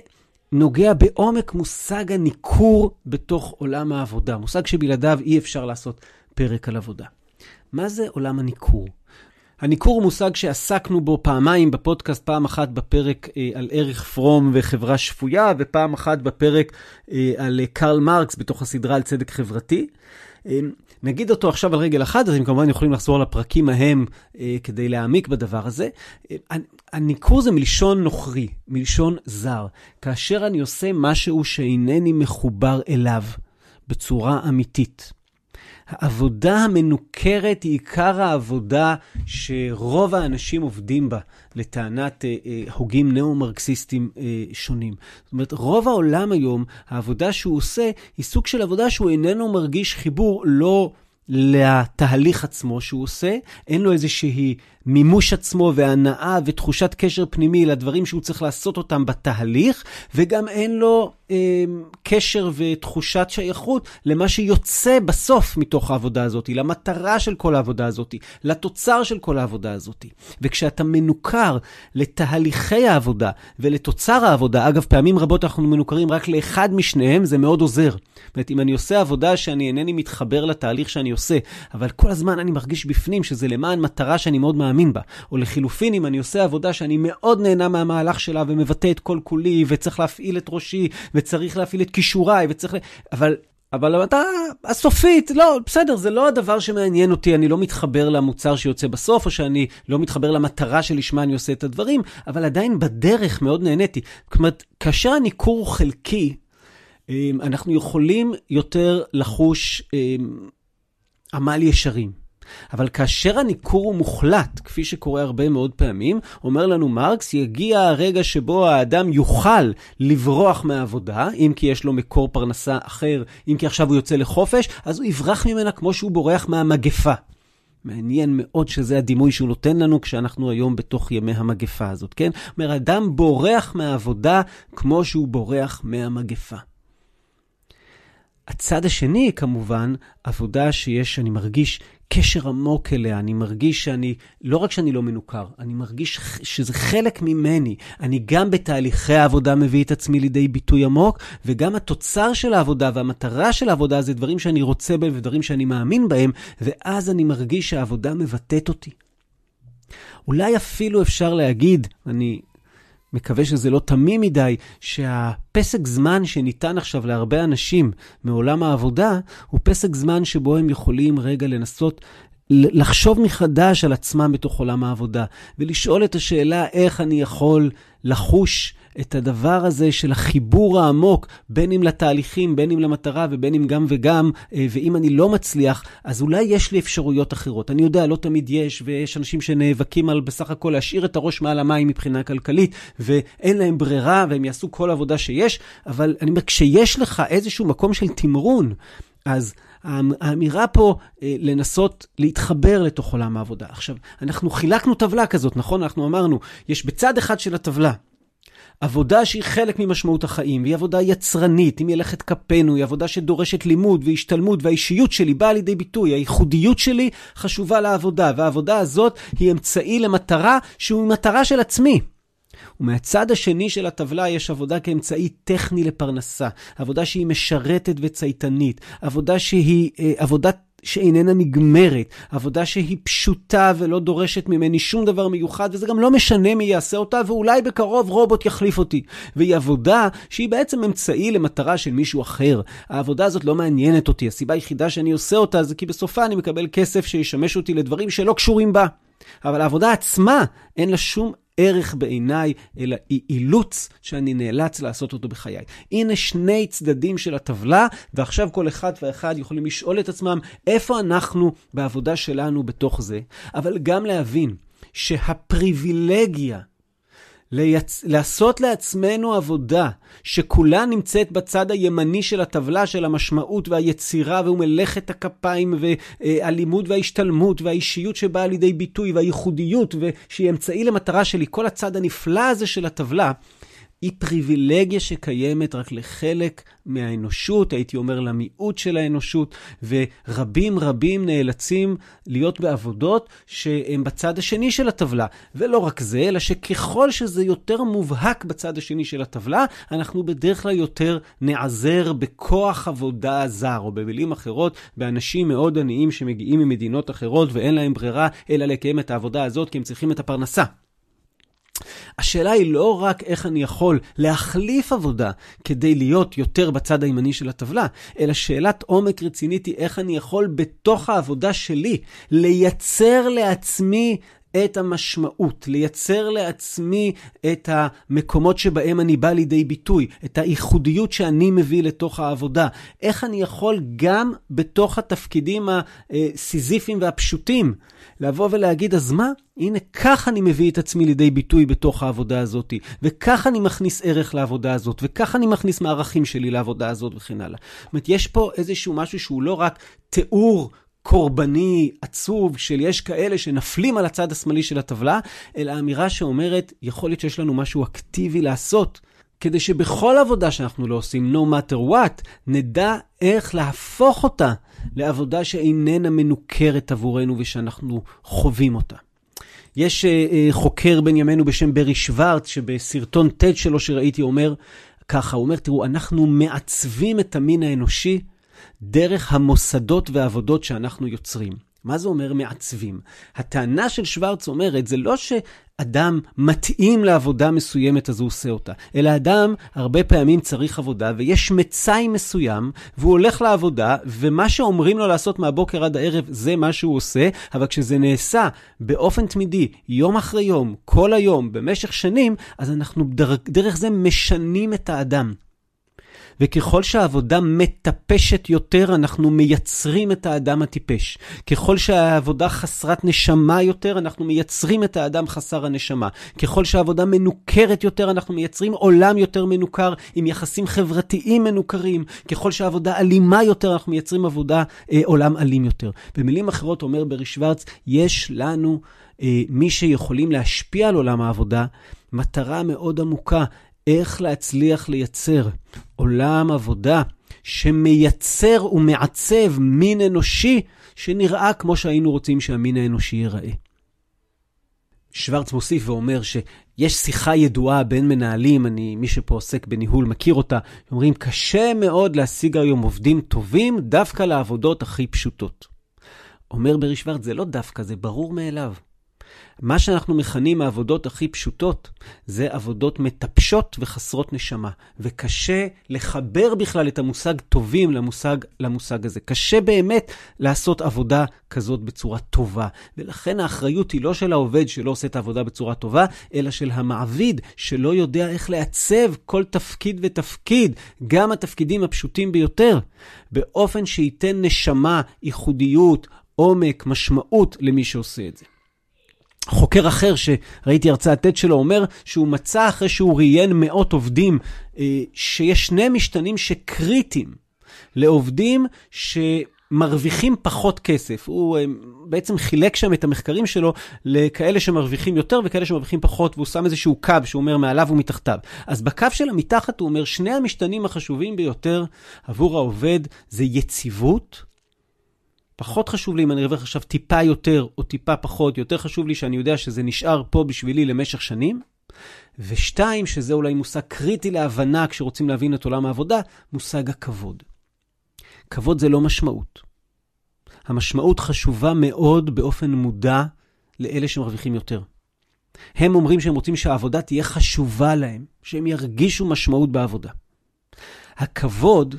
Speaker 1: נוגע בעומק מושג הניכור בתוך עולם העבודה, מושג שבלעדיו אי אפשר לעשות פרק על עבודה. מה זה עולם הניכור? הניכור הוא מושג שעסקנו בו פעמיים בפודקאסט, פעם אחת בפרק אה, על ערך פרום וחברה שפויה, ופעם אחת בפרק אה, על אה, קרל מרקס בתוך הסדרה על צדק חברתי. אה, נגיד אותו עכשיו על רגל אחת, אז אתם כמובן יכולים לחזור לפרקים ההם אה, כדי להעמיק בדבר הזה. אה, הניכור זה מלשון נוכרי, מלשון זר. כאשר אני עושה משהו שאינני מחובר אליו בצורה אמיתית. העבודה המנוכרת היא עיקר העבודה שרוב האנשים עובדים בה, לטענת אה, אה, הוגים ניאו-מרקסיסטים אה, שונים. זאת אומרת, רוב העולם היום, העבודה שהוא עושה, היא סוג של עבודה שהוא איננו מרגיש חיבור לא לתהליך עצמו שהוא עושה, אין לו איזושהי מימוש עצמו והנאה ותחושת קשר פנימי לדברים שהוא צריך לעשות אותם בתהליך, וגם אין לו קשר ותחושת שייכות למה שיוצא בסוף מתוך העבודה הזאת, למטרה של כל העבודה הזאת, לתוצר של כל העבודה הזאת. וכשאתה מנוכר לתהליכי העבודה ולתוצר העבודה, אגב, פעמים רבות אנחנו מנוכרים רק לאחד משניהם, זה מאוד עוזר. זאת אומרת, אם אני עושה עבודה שאני אינני מתחבר לתהליך שאני עושה, אבל כל הזמן אני מרגיש בפנים שזה למען מטרה שאני מאוד מאמין בה. או לחילופין, אם אני עושה עבודה שאני מאוד נהנה מהמהלך שלה ומבטא את כל כולי, וצריך להפעיל את ראשי, וצריך להפעיל את כישוריי, וצריך... ל... אבל... אבל המטרה הסופית, לא, בסדר, זה לא הדבר שמעניין אותי, אני לא מתחבר למוצר שיוצא בסוף, או שאני לא מתחבר למטרה שלשמה אני עושה את הדברים, אבל עדיין בדרך מאוד נהניתי. אומרת, כאשר הניכור הוא חלקי, אמ, אנחנו יכולים יותר לחוש אמ, עמל ישרים. אבל כאשר הניכור הוא מוחלט, כפי שקורה הרבה מאוד פעמים, אומר לנו מרקס, יגיע הרגע שבו האדם יוכל לברוח מהעבודה, אם כי יש לו מקור פרנסה אחר, אם כי עכשיו הוא יוצא לחופש, אז הוא יברח ממנה כמו שהוא בורח מהמגפה. מעניין מאוד שזה הדימוי שהוא נותן לנו כשאנחנו היום בתוך ימי המגפה הזאת, כן? אומר, אדם בורח מהעבודה כמו שהוא בורח מהמגפה. הצד השני, כמובן, עבודה שיש, אני מרגיש קשר עמוק אליה, אני מרגיש שאני, לא רק שאני לא מנוכר, אני מרגיש שזה חלק ממני. אני גם בתהליכי העבודה מביא את עצמי לידי ביטוי עמוק, וגם התוצר של העבודה והמטרה של העבודה זה דברים שאני רוצה בהם ודברים שאני מאמין בהם, ואז אני מרגיש שהעבודה מבטאת אותי. אולי אפילו אפשר להגיד, אני מקווה שזה לא תמים מדי, שהפסק זמן שניתן עכשיו להרבה אנשים מעולם העבודה, הוא פסק זמן שבו הם יכולים רגע לנסות לחשוב מחדש על עצמם בתוך עולם העבודה, ולשאול את השאלה איך אני יכול לחוש את הדבר הזה של החיבור העמוק, בין אם לתהליכים, בין אם למטרה ובין אם גם וגם, אה, ואם אני לא מצליח, אז אולי יש לי אפשרויות אחרות. אני יודע, לא תמיד יש, ויש אנשים שנאבקים על בסך הכל להשאיר את הראש מעל המים מבחינה כלכלית, ואין להם ברירה, והם יעשו כל עבודה שיש, אבל אני אומר, כשיש לך איזשהו מקום של תמרון, אז האמירה פה אה, לנסות להתחבר לתוך עולם העבודה. עכשיו, אנחנו חילקנו טבלה כזאת, נכון? אנחנו אמרנו, יש בצד אחד של הטבלה עבודה שהיא חלק ממשמעות החיים, והיא עבודה יצרנית, היא מלאכת כפינו, היא עבודה שדורשת לימוד והשתלמות, והאישיות שלי באה לידי ביטוי, הייחודיות שלי חשובה לעבודה, והעבודה הזאת היא אמצעי למטרה שהוא מטרה של עצמי. ומהצד השני של הטבלה יש עבודה כאמצעי טכני לפרנסה, עבודה שהיא משרתת וצייתנית, עבודה שהיא אה, עבודת שאיננה נגמרת, עבודה שהיא פשוטה ולא דורשת ממני שום דבר מיוחד, וזה גם לא משנה מי יעשה אותה, ואולי בקרוב רובוט יחליף אותי. והיא עבודה שהיא בעצם אמצעי למטרה של מישהו אחר. העבודה הזאת לא מעניינת אותי, הסיבה היחידה שאני עושה אותה זה כי בסופה אני מקבל כסף שישמש אותי לדברים שלא קשורים בה. אבל העבודה עצמה, אין לה שום ערך בעיניי, אלא היא אילוץ שאני נאלץ לעשות אותו בחיי. הנה שני צדדים של הטבלה, ועכשיו כל אחד ואחד יכולים לשאול את עצמם איפה אנחנו בעבודה שלנו בתוך זה, אבל גם להבין שהפריבילגיה ליצ... לעשות לעצמנו עבודה שכולה נמצאת בצד הימני של הטבלה של המשמעות והיצירה ומלאכת הכפיים והלימוד וההשתלמות והאישיות שבאה לידי ביטוי והייחודיות ושהיא אמצעי למטרה שלי, כל הצד הנפלא הזה של הטבלה, היא פריבילגיה שקיימת רק לחלק מהאנושות, הייתי אומר למיעוט של האנושות, ורבים רבים נאלצים להיות בעבודות שהן בצד השני של הטבלה. ולא רק זה, אלא שככל שזה יותר מובהק בצד השני של הטבלה, אנחנו בדרך כלל יותר נעזר בכוח עבודה זר, או במילים אחרות, באנשים מאוד עניים שמגיעים ממדינות אחרות ואין להם ברירה אלא לקיים את העבודה הזאת כי הם צריכים את הפרנסה. השאלה היא לא רק איך אני יכול להחליף עבודה כדי להיות יותר בצד הימני של הטבלה, אלא שאלת עומק רצינית היא איך אני יכול בתוך העבודה שלי לייצר לעצמי את המשמעות, לייצר לעצמי את המקומות שבהם אני בא לידי ביטוי, את הייחודיות שאני מביא לתוך העבודה. איך אני יכול גם בתוך התפקידים הסיזיפיים והפשוטים לבוא ולהגיד, אז מה? הנה, כך אני מביא את עצמי לידי ביטוי בתוך העבודה הזאת, וכך אני מכניס ערך לעבודה הזאת, וכך אני מכניס מערכים שלי לעבודה הזאת וכן הלאה. זאת אומרת, יש פה איזשהו משהו שהוא לא רק תיאור קורבני, עצוב, של יש כאלה שנפלים על הצד השמאלי של הטבלה, אלא אמירה שאומרת, יכול להיות שיש לנו משהו אקטיבי לעשות, כדי שבכל עבודה שאנחנו לא עושים, no matter what, נדע איך להפוך אותה לעבודה שאיננה מנוכרת עבורנו ושאנחנו חווים אותה. יש uh, uh, חוקר בן ימינו בשם ברי שוורץ, שבסרטון TED שלו שראיתי אומר ככה, הוא אומר, תראו, אנחנו מעצבים את המין האנושי דרך המוסדות והעבודות שאנחנו יוצרים. מה זה אומר מעצבים? הטענה של שוורץ אומרת, זה לא שאדם מתאים לעבודה מסוימת אז הוא עושה אותה, אלא אדם הרבה פעמים צריך עבודה ויש מצאי מסוים, והוא הולך לעבודה, ומה שאומרים לו לעשות מהבוקר עד הערב זה מה שהוא עושה, אבל כשזה נעשה באופן תמידי, יום אחרי יום, כל היום, במשך שנים, אז אנחנו דרך, דרך זה משנים את האדם. וככל שהעבודה מטפשת יותר, אנחנו מייצרים את האדם הטיפש. ככל שהעבודה חסרת נשמה יותר, אנחנו מייצרים את האדם חסר הנשמה. ככל שהעבודה מנוכרת יותר, אנחנו מייצרים עולם יותר מנוכר, עם יחסים חברתיים מנוכרים. ככל שהעבודה אלימה יותר, אנחנו מייצרים עבודה, אה, עולם אלים יותר. במילים אחרות, אומר ברי שוורץ, יש לנו... אה, מי שיכולים להשפיע על עולם העבודה, מטרה מאוד עמוקה, איך להצליח לייצר עולם עבודה שמייצר ומעצב מין אנושי שנראה כמו שהיינו רוצים שהמין האנושי ייראה. שוורץ מוסיף ואומר שיש שיחה ידועה בין מנהלים, אני, מי שפה עוסק בניהול מכיר אותה, אומרים, קשה מאוד להשיג היום עובדים טובים דווקא לעבודות הכי פשוטות. אומר ברי שוורץ, זה לא דווקא, זה ברור מאליו. מה שאנחנו מכנים העבודות הכי פשוטות, זה עבודות מטפשות וחסרות נשמה. וקשה לחבר בכלל את המושג טובים למושג, למושג הזה. קשה באמת לעשות עבודה כזאת בצורה טובה. ולכן האחריות היא לא של העובד שלא עושה את העבודה בצורה טובה, אלא של המעביד שלא יודע איך לעצב כל תפקיד ותפקיד, גם התפקידים הפשוטים ביותר, באופן שייתן נשמה, ייחודיות, עומק, משמעות למי שעושה את זה. חוקר אחר שראיתי הרצאת TED שלו אומר שהוא מצא אחרי שהוא ראיין מאות עובדים אה, שיש שני משתנים שקריטיים לעובדים שמרוויחים פחות כסף. הוא אה, בעצם חילק שם את המחקרים שלו לכאלה שמרוויחים יותר וכאלה שמרוויחים פחות, והוא שם איזשהו קו שהוא אומר מעליו ומתחתיו. אז בקו של המתחת הוא אומר שני המשתנים החשובים ביותר עבור העובד זה יציבות פחות חשוב לי אם אני ארוויח עכשיו טיפה יותר או טיפה פחות, יותר חשוב לי שאני יודע שזה נשאר פה בשבילי למשך שנים. ושתיים, שזה אולי מושג קריטי להבנה כשרוצים להבין את עולם העבודה, מושג הכבוד. כבוד זה לא משמעות. המשמעות חשובה מאוד באופן מודע לאלה שמרוויחים יותר. הם אומרים שהם רוצים שהעבודה תהיה חשובה להם, שהם ירגישו משמעות בעבודה. הכבוד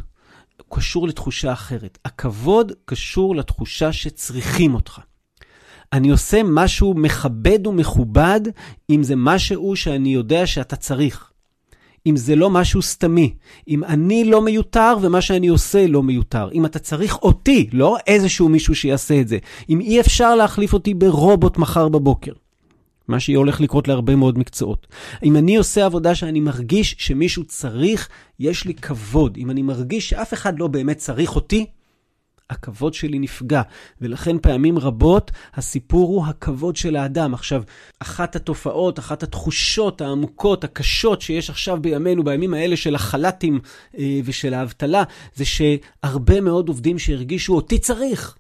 Speaker 1: קשור לתחושה אחרת. הכבוד קשור לתחושה שצריכים אותך. אני עושה משהו מכבד ומכובד אם זה משהו שאני יודע שאתה צריך. אם זה לא משהו סתמי, אם אני לא מיותר ומה שאני עושה לא מיותר, אם אתה צריך אותי, לא איזשהו מישהו שיעשה את זה, אם אי אפשר להחליף אותי ברובוט מחר בבוקר. מה שיהיה הולך לקרות להרבה מאוד מקצועות. אם אני עושה עבודה שאני מרגיש שמישהו צריך, יש לי כבוד. אם אני מרגיש שאף אחד לא באמת צריך אותי, הכבוד שלי נפגע. ולכן פעמים רבות הסיפור הוא הכבוד של האדם. עכשיו, אחת התופעות, אחת התחושות העמוקות, הקשות שיש עכשיו בימינו, בימים האלה של החל"תים אה, ושל האבטלה, זה שהרבה מאוד עובדים שהרגישו אותי צריך.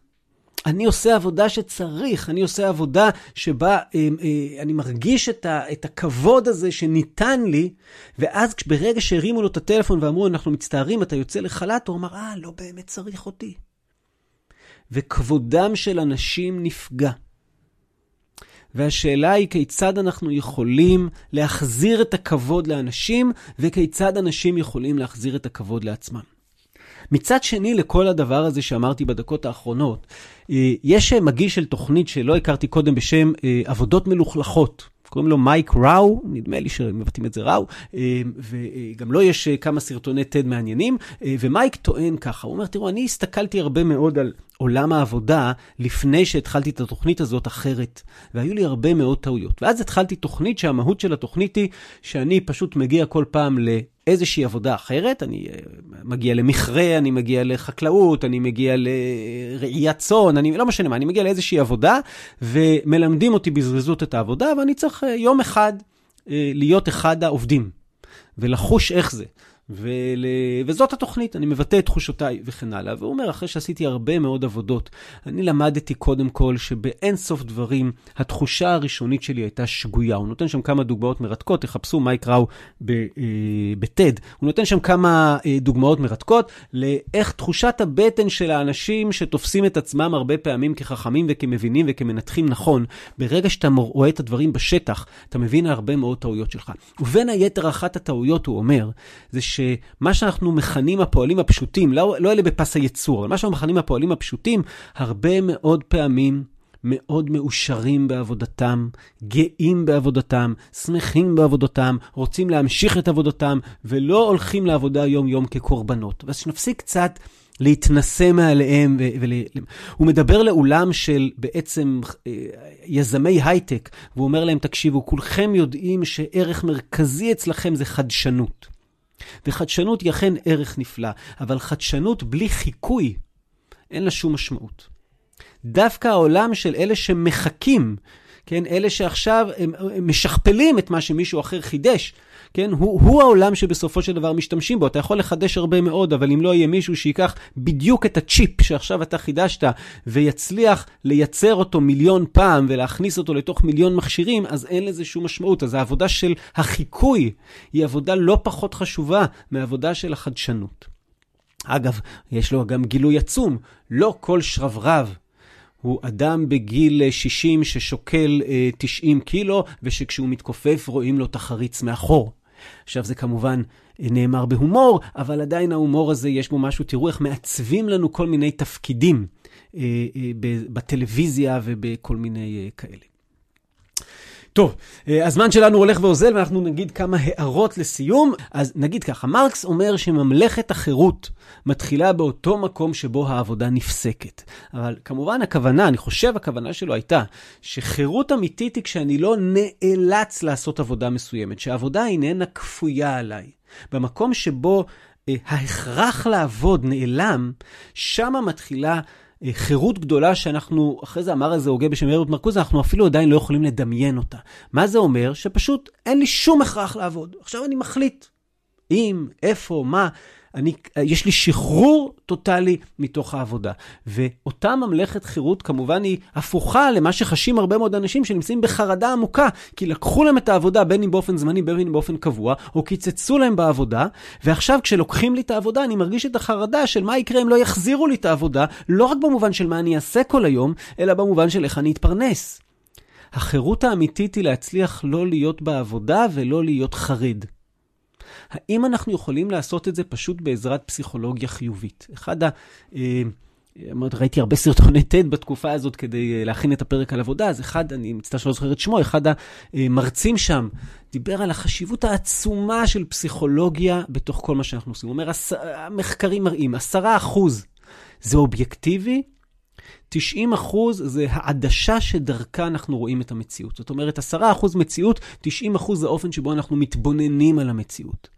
Speaker 1: אני עושה עבודה שצריך, אני עושה עבודה שבה אה, אה, אני מרגיש את, ה, את הכבוד הזה שניתן לי, ואז ברגע שהרימו לו את הטלפון ואמרו, אנחנו מצטערים, אתה יוצא לחל"ת, הוא אמר, אה, לא באמת צריך אותי. וכבודם של אנשים נפגע. והשאלה היא כיצד אנחנו יכולים להחזיר את הכבוד לאנשים, וכיצד אנשים יכולים להחזיר את הכבוד לעצמם. מצד שני, לכל הדבר הזה שאמרתי בדקות האחרונות, אה, יש מגיש של תוכנית שלא הכרתי קודם בשם אה, עבודות מלוכלכות. קוראים לו מייק ראו, נדמה לי שמבטאים את זה ראו, אה, וגם לו יש כמה סרטוני TED מעניינים, ומייק טוען ככה, הוא אומר, תראו, אני הסתכלתי הרבה מאוד על עולם העבודה לפני שהתחלתי את התוכנית הזאת אחרת, והיו לי הרבה מאוד טעויות. ואז התחלתי תוכנית שהמהות של התוכנית היא שאני פשוט מגיע כל פעם לאיזושהי עבודה אחרת, אני אה, מגיע למכרה, אני מגיע לחקלאות, אני מגיע לראיית צאן, אני לא משנה מה, אני מגיע לאיזושהי עבודה, ומלמדים אותי בזריזות את העבודה, ואני צריך אה, יום אחד אה, להיות אחד העובדים, ולחוש איך זה. ול... וזאת התוכנית, אני מבטא את תחושותיי וכן הלאה. והוא אומר, אחרי שעשיתי הרבה מאוד עבודות, אני למדתי קודם כל שבאין סוף דברים, התחושה הראשונית שלי הייתה שגויה. הוא נותן שם כמה דוגמאות מרתקות, תחפשו מייק ראו בטד. אה, הוא נותן שם כמה אה, דוגמאות מרתקות לאיך תחושת הבטן של האנשים שתופסים את עצמם הרבה פעמים כחכמים וכמבינים וכמנתחים נכון, ברגע שאתה רואה את הדברים בשטח, אתה מבין הרבה מאוד טעויות שלך. ובין היתר, אחת הטעויות, הוא אומר, זה שמה שאנחנו מכנים הפועלים הפשוטים, לא, לא אלה בפס הייצור, אבל מה שאנחנו מכנים הפועלים הפשוטים, הרבה מאוד פעמים מאוד מאושרים בעבודתם, גאים בעבודתם, שמחים בעבודתם, רוצים להמשיך את עבודתם, ולא הולכים לעבודה יום-יום כקורבנות. אז שנפסיק קצת להתנשא מעליהם. ו- ול... הוא מדבר לאולם של בעצם אה, יזמי הייטק, והוא אומר להם, תקשיבו, כולכם יודעים שערך מרכזי אצלכם זה חדשנות. וחדשנות היא אכן ערך נפלא, אבל חדשנות בלי חיקוי, אין לה שום משמעות. דווקא העולם של אלה שמחכים, כן, אלה שעכשיו הם, הם משכפלים את מה שמישהו אחר חידש, כן? הוא, הוא העולם שבסופו של דבר משתמשים בו. אתה יכול לחדש הרבה מאוד, אבל אם לא יהיה מישהו שייקח בדיוק את הצ'יפ שעכשיו אתה חידשת, ויצליח לייצר אותו מיליון פעם ולהכניס אותו לתוך מיליון מכשירים, אז אין לזה שום משמעות. אז העבודה של החיקוי היא עבודה לא פחות חשובה מהעבודה של החדשנות. אגב, יש לו גם גילוי עצום, לא כל שרברב הוא אדם בגיל 60 ששוקל 90 קילו, ושכשהוא מתכופף רואים לו את החריץ מאחור. עכשיו זה כמובן נאמר בהומור, אבל עדיין ההומור הזה יש בו משהו, תראו איך מעצבים לנו כל מיני תפקידים אה, אה, בטלוויזיה ובכל מיני אה, כאלה. טוב, אה, הזמן שלנו הולך ואוזל ואנחנו נגיד כמה הערות לסיום. אז נגיד ככה, מרקס אומר שממלכת החירות מתחילה באותו מקום שבו העבודה נפסקת. אבל כמובן הכוונה, אני חושב הכוונה שלו הייתה, שחירות אמיתית היא כשאני לא נאלץ לעשות עבודה מסוימת, שהעבודה איננה כפויה עליי. במקום שבו אה, ההכרח לעבוד נעלם, שמה מתחילה חירות גדולה שאנחנו, אחרי זה אמר איזה הוגה בשם אהוד מרקוז, אנחנו אפילו עדיין לא יכולים לדמיין אותה. מה זה אומר? שפשוט אין לי שום הכרח לעבוד. עכשיו אני מחליט אם, איפה, מה. אני, יש לי שחרור טוטאלי מתוך העבודה. ואותה ממלכת חירות כמובן היא הפוכה למה שחשים הרבה מאוד אנשים שנמצאים בחרדה עמוקה, כי לקחו להם את העבודה בין אם באופן זמני בין אם באופן קבוע, או קיצצו להם בעבודה, ועכשיו כשלוקחים לי את העבודה אני מרגיש את החרדה של מה יקרה אם לא יחזירו לי את העבודה, לא רק במובן של מה אני אעשה כל היום, אלא במובן של איך אני אתפרנס. החירות האמיתית היא להצליח לא להיות בעבודה ולא להיות חרד. האם אנחנו יכולים לעשות את זה פשוט בעזרת פסיכולוגיה חיובית? אחד ה... אה, ראיתי הרבה סרטוני TED בתקופה הזאת כדי אה, להכין את הפרק על עבודה, אז אחד, אני מצטער שלא זוכר את שמו, אחד המרצים שם דיבר על החשיבות העצומה של פסיכולוגיה בתוך כל מה שאנחנו עושים. הוא אומר, המחקרים מראים, עשרה אחוז זה אובייקטיבי, 90 אחוז זה העדשה שדרכה אנחנו רואים את המציאות. זאת אומרת, 10 אחוז מציאות, 90 אחוז זה האופן שבו אנחנו מתבוננים על המציאות.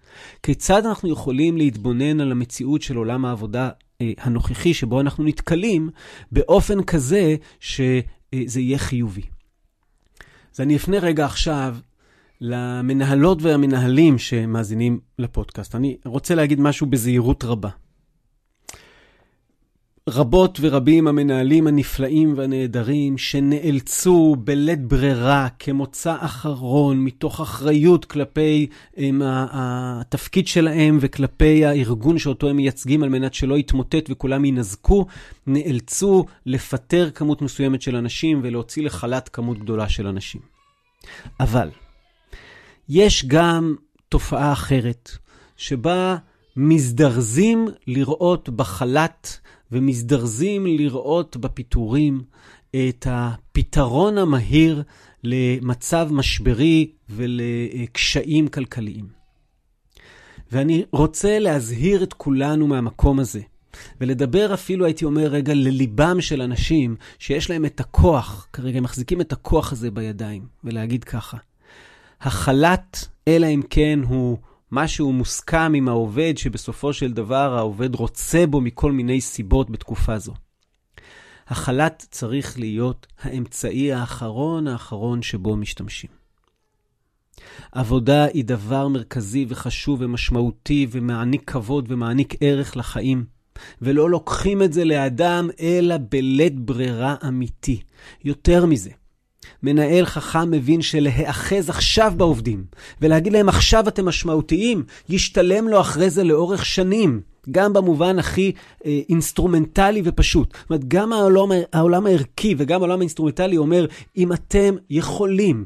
Speaker 1: כיצד אנחנו יכולים להתבונן על המציאות של עולם העבודה אה, הנוכחי שבו אנחנו נתקלים באופן כזה שזה יהיה חיובי. אז אני אפנה רגע עכשיו למנהלות והמנהלים שמאזינים לפודקאסט. אני רוצה להגיד משהו בזהירות רבה. רבות ורבים המנהלים הנפלאים והנהדרים שנאלצו בלית ברירה כמוצא אחרון מתוך אחריות כלפי הם, התפקיד שלהם וכלפי הארגון שאותו הם מייצגים על מנת שלא יתמוטט וכולם ינזקו, נאלצו לפטר כמות מסוימת של אנשים ולהוציא לחל"ת כמות גדולה של אנשים. אבל יש גם תופעה אחרת שבה מזדרזים לראות בחל"ת ומזדרזים לראות בפיטורים את הפתרון המהיר למצב משברי ולקשיים כלכליים. ואני רוצה להזהיר את כולנו מהמקום הזה, ולדבר אפילו, הייתי אומר רגע, לליבם של אנשים שיש להם את הכוח, כרגע הם מחזיקים את הכוח הזה בידיים, ולהגיד ככה, החל"ת, אלא אם כן הוא משהו מוסכם עם העובד, שבסופו של דבר העובד רוצה בו מכל מיני סיבות בתקופה זו. החל"ת צריך להיות האמצעי האחרון האחרון שבו משתמשים. עבודה היא דבר מרכזי וחשוב ומשמעותי ומעניק כבוד ומעניק ערך לחיים, ולא לוקחים את זה לאדם אלא בלית ברירה אמיתי. יותר מזה, מנהל חכם מבין שלהיאחז עכשיו בעובדים ולהגיד להם עכשיו אתם משמעותיים, ישתלם לו אחרי זה לאורך שנים. גם במובן הכי אה, אינסטרומנטלי ופשוט. זאת אומרת, גם העולם, העולם הערכי וגם העולם האינסטרומנטלי אומר, אם אתם יכולים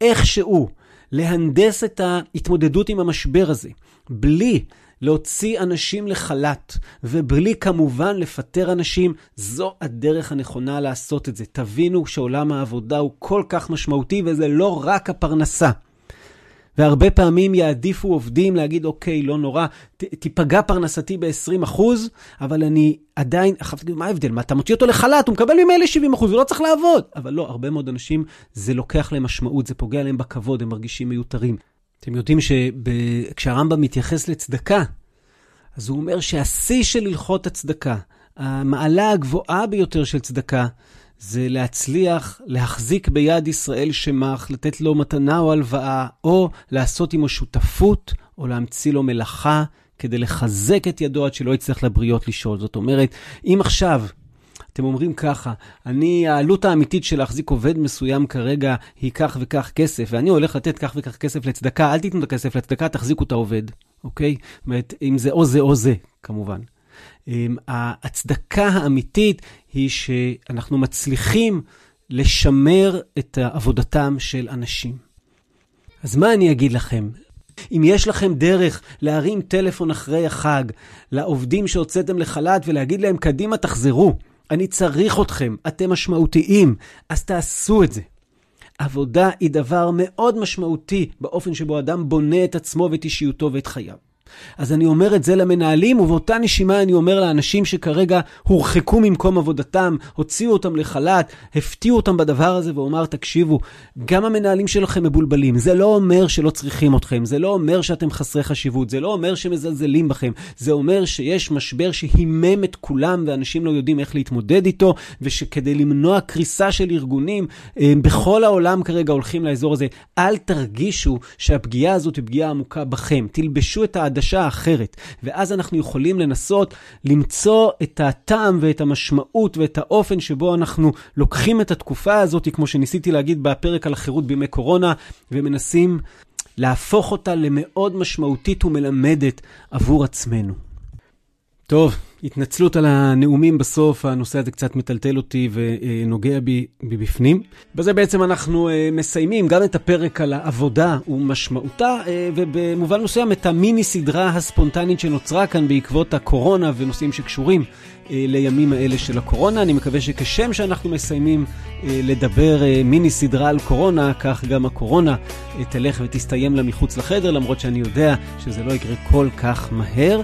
Speaker 1: איכשהו להנדס את ההתמודדות עם המשבר הזה, בלי להוציא אנשים לחל"ת, ובלי כמובן לפטר אנשים, זו הדרך הנכונה לעשות את זה. תבינו שעולם העבודה הוא כל כך משמעותי, וזה לא רק הפרנסה. והרבה פעמים יעדיפו עובדים להגיד, אוקיי, לא נורא, תיפגע פרנסתי ב-20%, אבל אני עדיין, עכשיו תגיד, מה ההבדל? מה, אתה מוציא אותו לחל"ת, הוא מקבל ממילא 70%, הוא לא צריך לעבוד. אבל לא, הרבה מאוד אנשים, זה לוקח להם משמעות, זה פוגע להם בכבוד, הם מרגישים מיותרים. אתם יודעים שכשהרמב"ם מתייחס לצדקה, אז הוא אומר שהשיא של הלכות הצדקה, המעלה הגבוהה ביותר של צדקה, זה להצליח להחזיק ביד ישראל שמח, לתת לו מתנה או הלוואה, או לעשות עמו שותפות, או להמציא לו מלאכה, כדי לחזק את ידו עד שלא יצטרך לבריות לשאול. זאת אומרת, אם עכשיו אתם אומרים ככה, אני, העלות האמיתית של להחזיק עובד מסוים כרגע היא כך וכך כסף, ואני הולך לתת כך וכך כסף לצדקה, אל תיתנו את הכסף לצדקה, תחזיקו את העובד, אוקיי? זאת אומרת, אם זה או זה או זה, כמובן. אמ, ההצדקה האמיתית היא שאנחנו מצליחים לשמר את עבודתם של אנשים. אז מה אני אגיד לכם? אם יש לכם דרך להרים טלפון אחרי החג לעובדים שהוצאתם לחל"ת ולהגיד להם, קדימה, תחזרו. אני צריך אתכם, אתם משמעותיים, אז תעשו את זה. עבודה היא דבר מאוד משמעותי באופן שבו אדם בונה את עצמו ואת אישיותו ואת חייו. אז אני אומר את זה למנהלים, ובאותה נשימה אני אומר לאנשים שכרגע הורחקו ממקום עבודתם, הוציאו אותם לחל"ת, הפתיעו אותם בדבר הזה, ואומר, תקשיבו, גם המנהלים שלכם מבולבלים. זה לא אומר שלא צריכים אתכם, זה לא אומר שאתם חסרי חשיבות, זה לא אומר שמזלזלים בכם, זה אומר שיש משבר שהימם את כולם, ואנשים לא יודעים איך להתמודד איתו, ושכדי למנוע קריסה של ארגונים, אה, בכל העולם כרגע הולכים לאזור הזה. אל תרגישו שהפגיעה הזאת היא פגיעה עמוקה בכם. תלבשו את העדשה. הרגשה אחרת. ואז אנחנו יכולים לנסות למצוא את הטעם ואת המשמעות ואת האופן שבו אנחנו לוקחים את התקופה הזאת, כמו שניסיתי להגיד בפרק על החירות בימי קורונה, ומנסים להפוך אותה למאוד משמעותית ומלמדת עבור עצמנו. טוב, התנצלות על הנאומים בסוף, הנושא הזה קצת מטלטל אותי ונוגע בי מבפנים. בזה בעצם אנחנו אה, מסיימים גם את הפרק על העבודה ומשמעותה, אה, ובמובן מסוים את המיני סדרה הספונטנית שנוצרה כאן בעקבות הקורונה ונושאים שקשורים לימים האלה של הקורונה. אני מקווה שכשם שאנחנו מסיימים לדבר מיני סדרה על קורונה, כך גם הקורונה תלך ותסתיים לה מחוץ לחדר, למרות שאני יודע שזה לא יקרה כל כך מהר.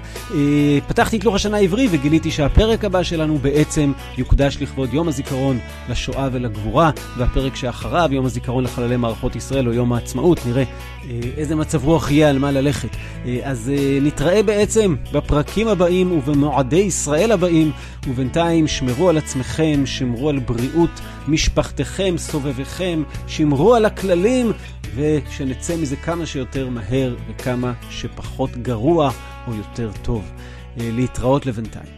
Speaker 1: פתחתי את לוח השנה העברי וגיליתי שהפרק הבא שלנו בעצם יוקדש לכבוד יום הזיכרון לשואה ולגבורה, והפרק שאחריו, יום הזיכרון לחללי מערכות ישראל או יום העצמאות, נראה איזה מצב רוח יהיה על מה ללכת. אז נתראה בעצם בפרקים הבאים ובמועדי ישראל הבאים, ובינתיים שמרו על עצמכם, שמרו על בריאות משפחתכם, סובביכם, שמרו על הכללים, ושנצא מזה כמה שיותר מהר וכמה שפחות גרוע או יותר טוב. להתראות לבינתיים.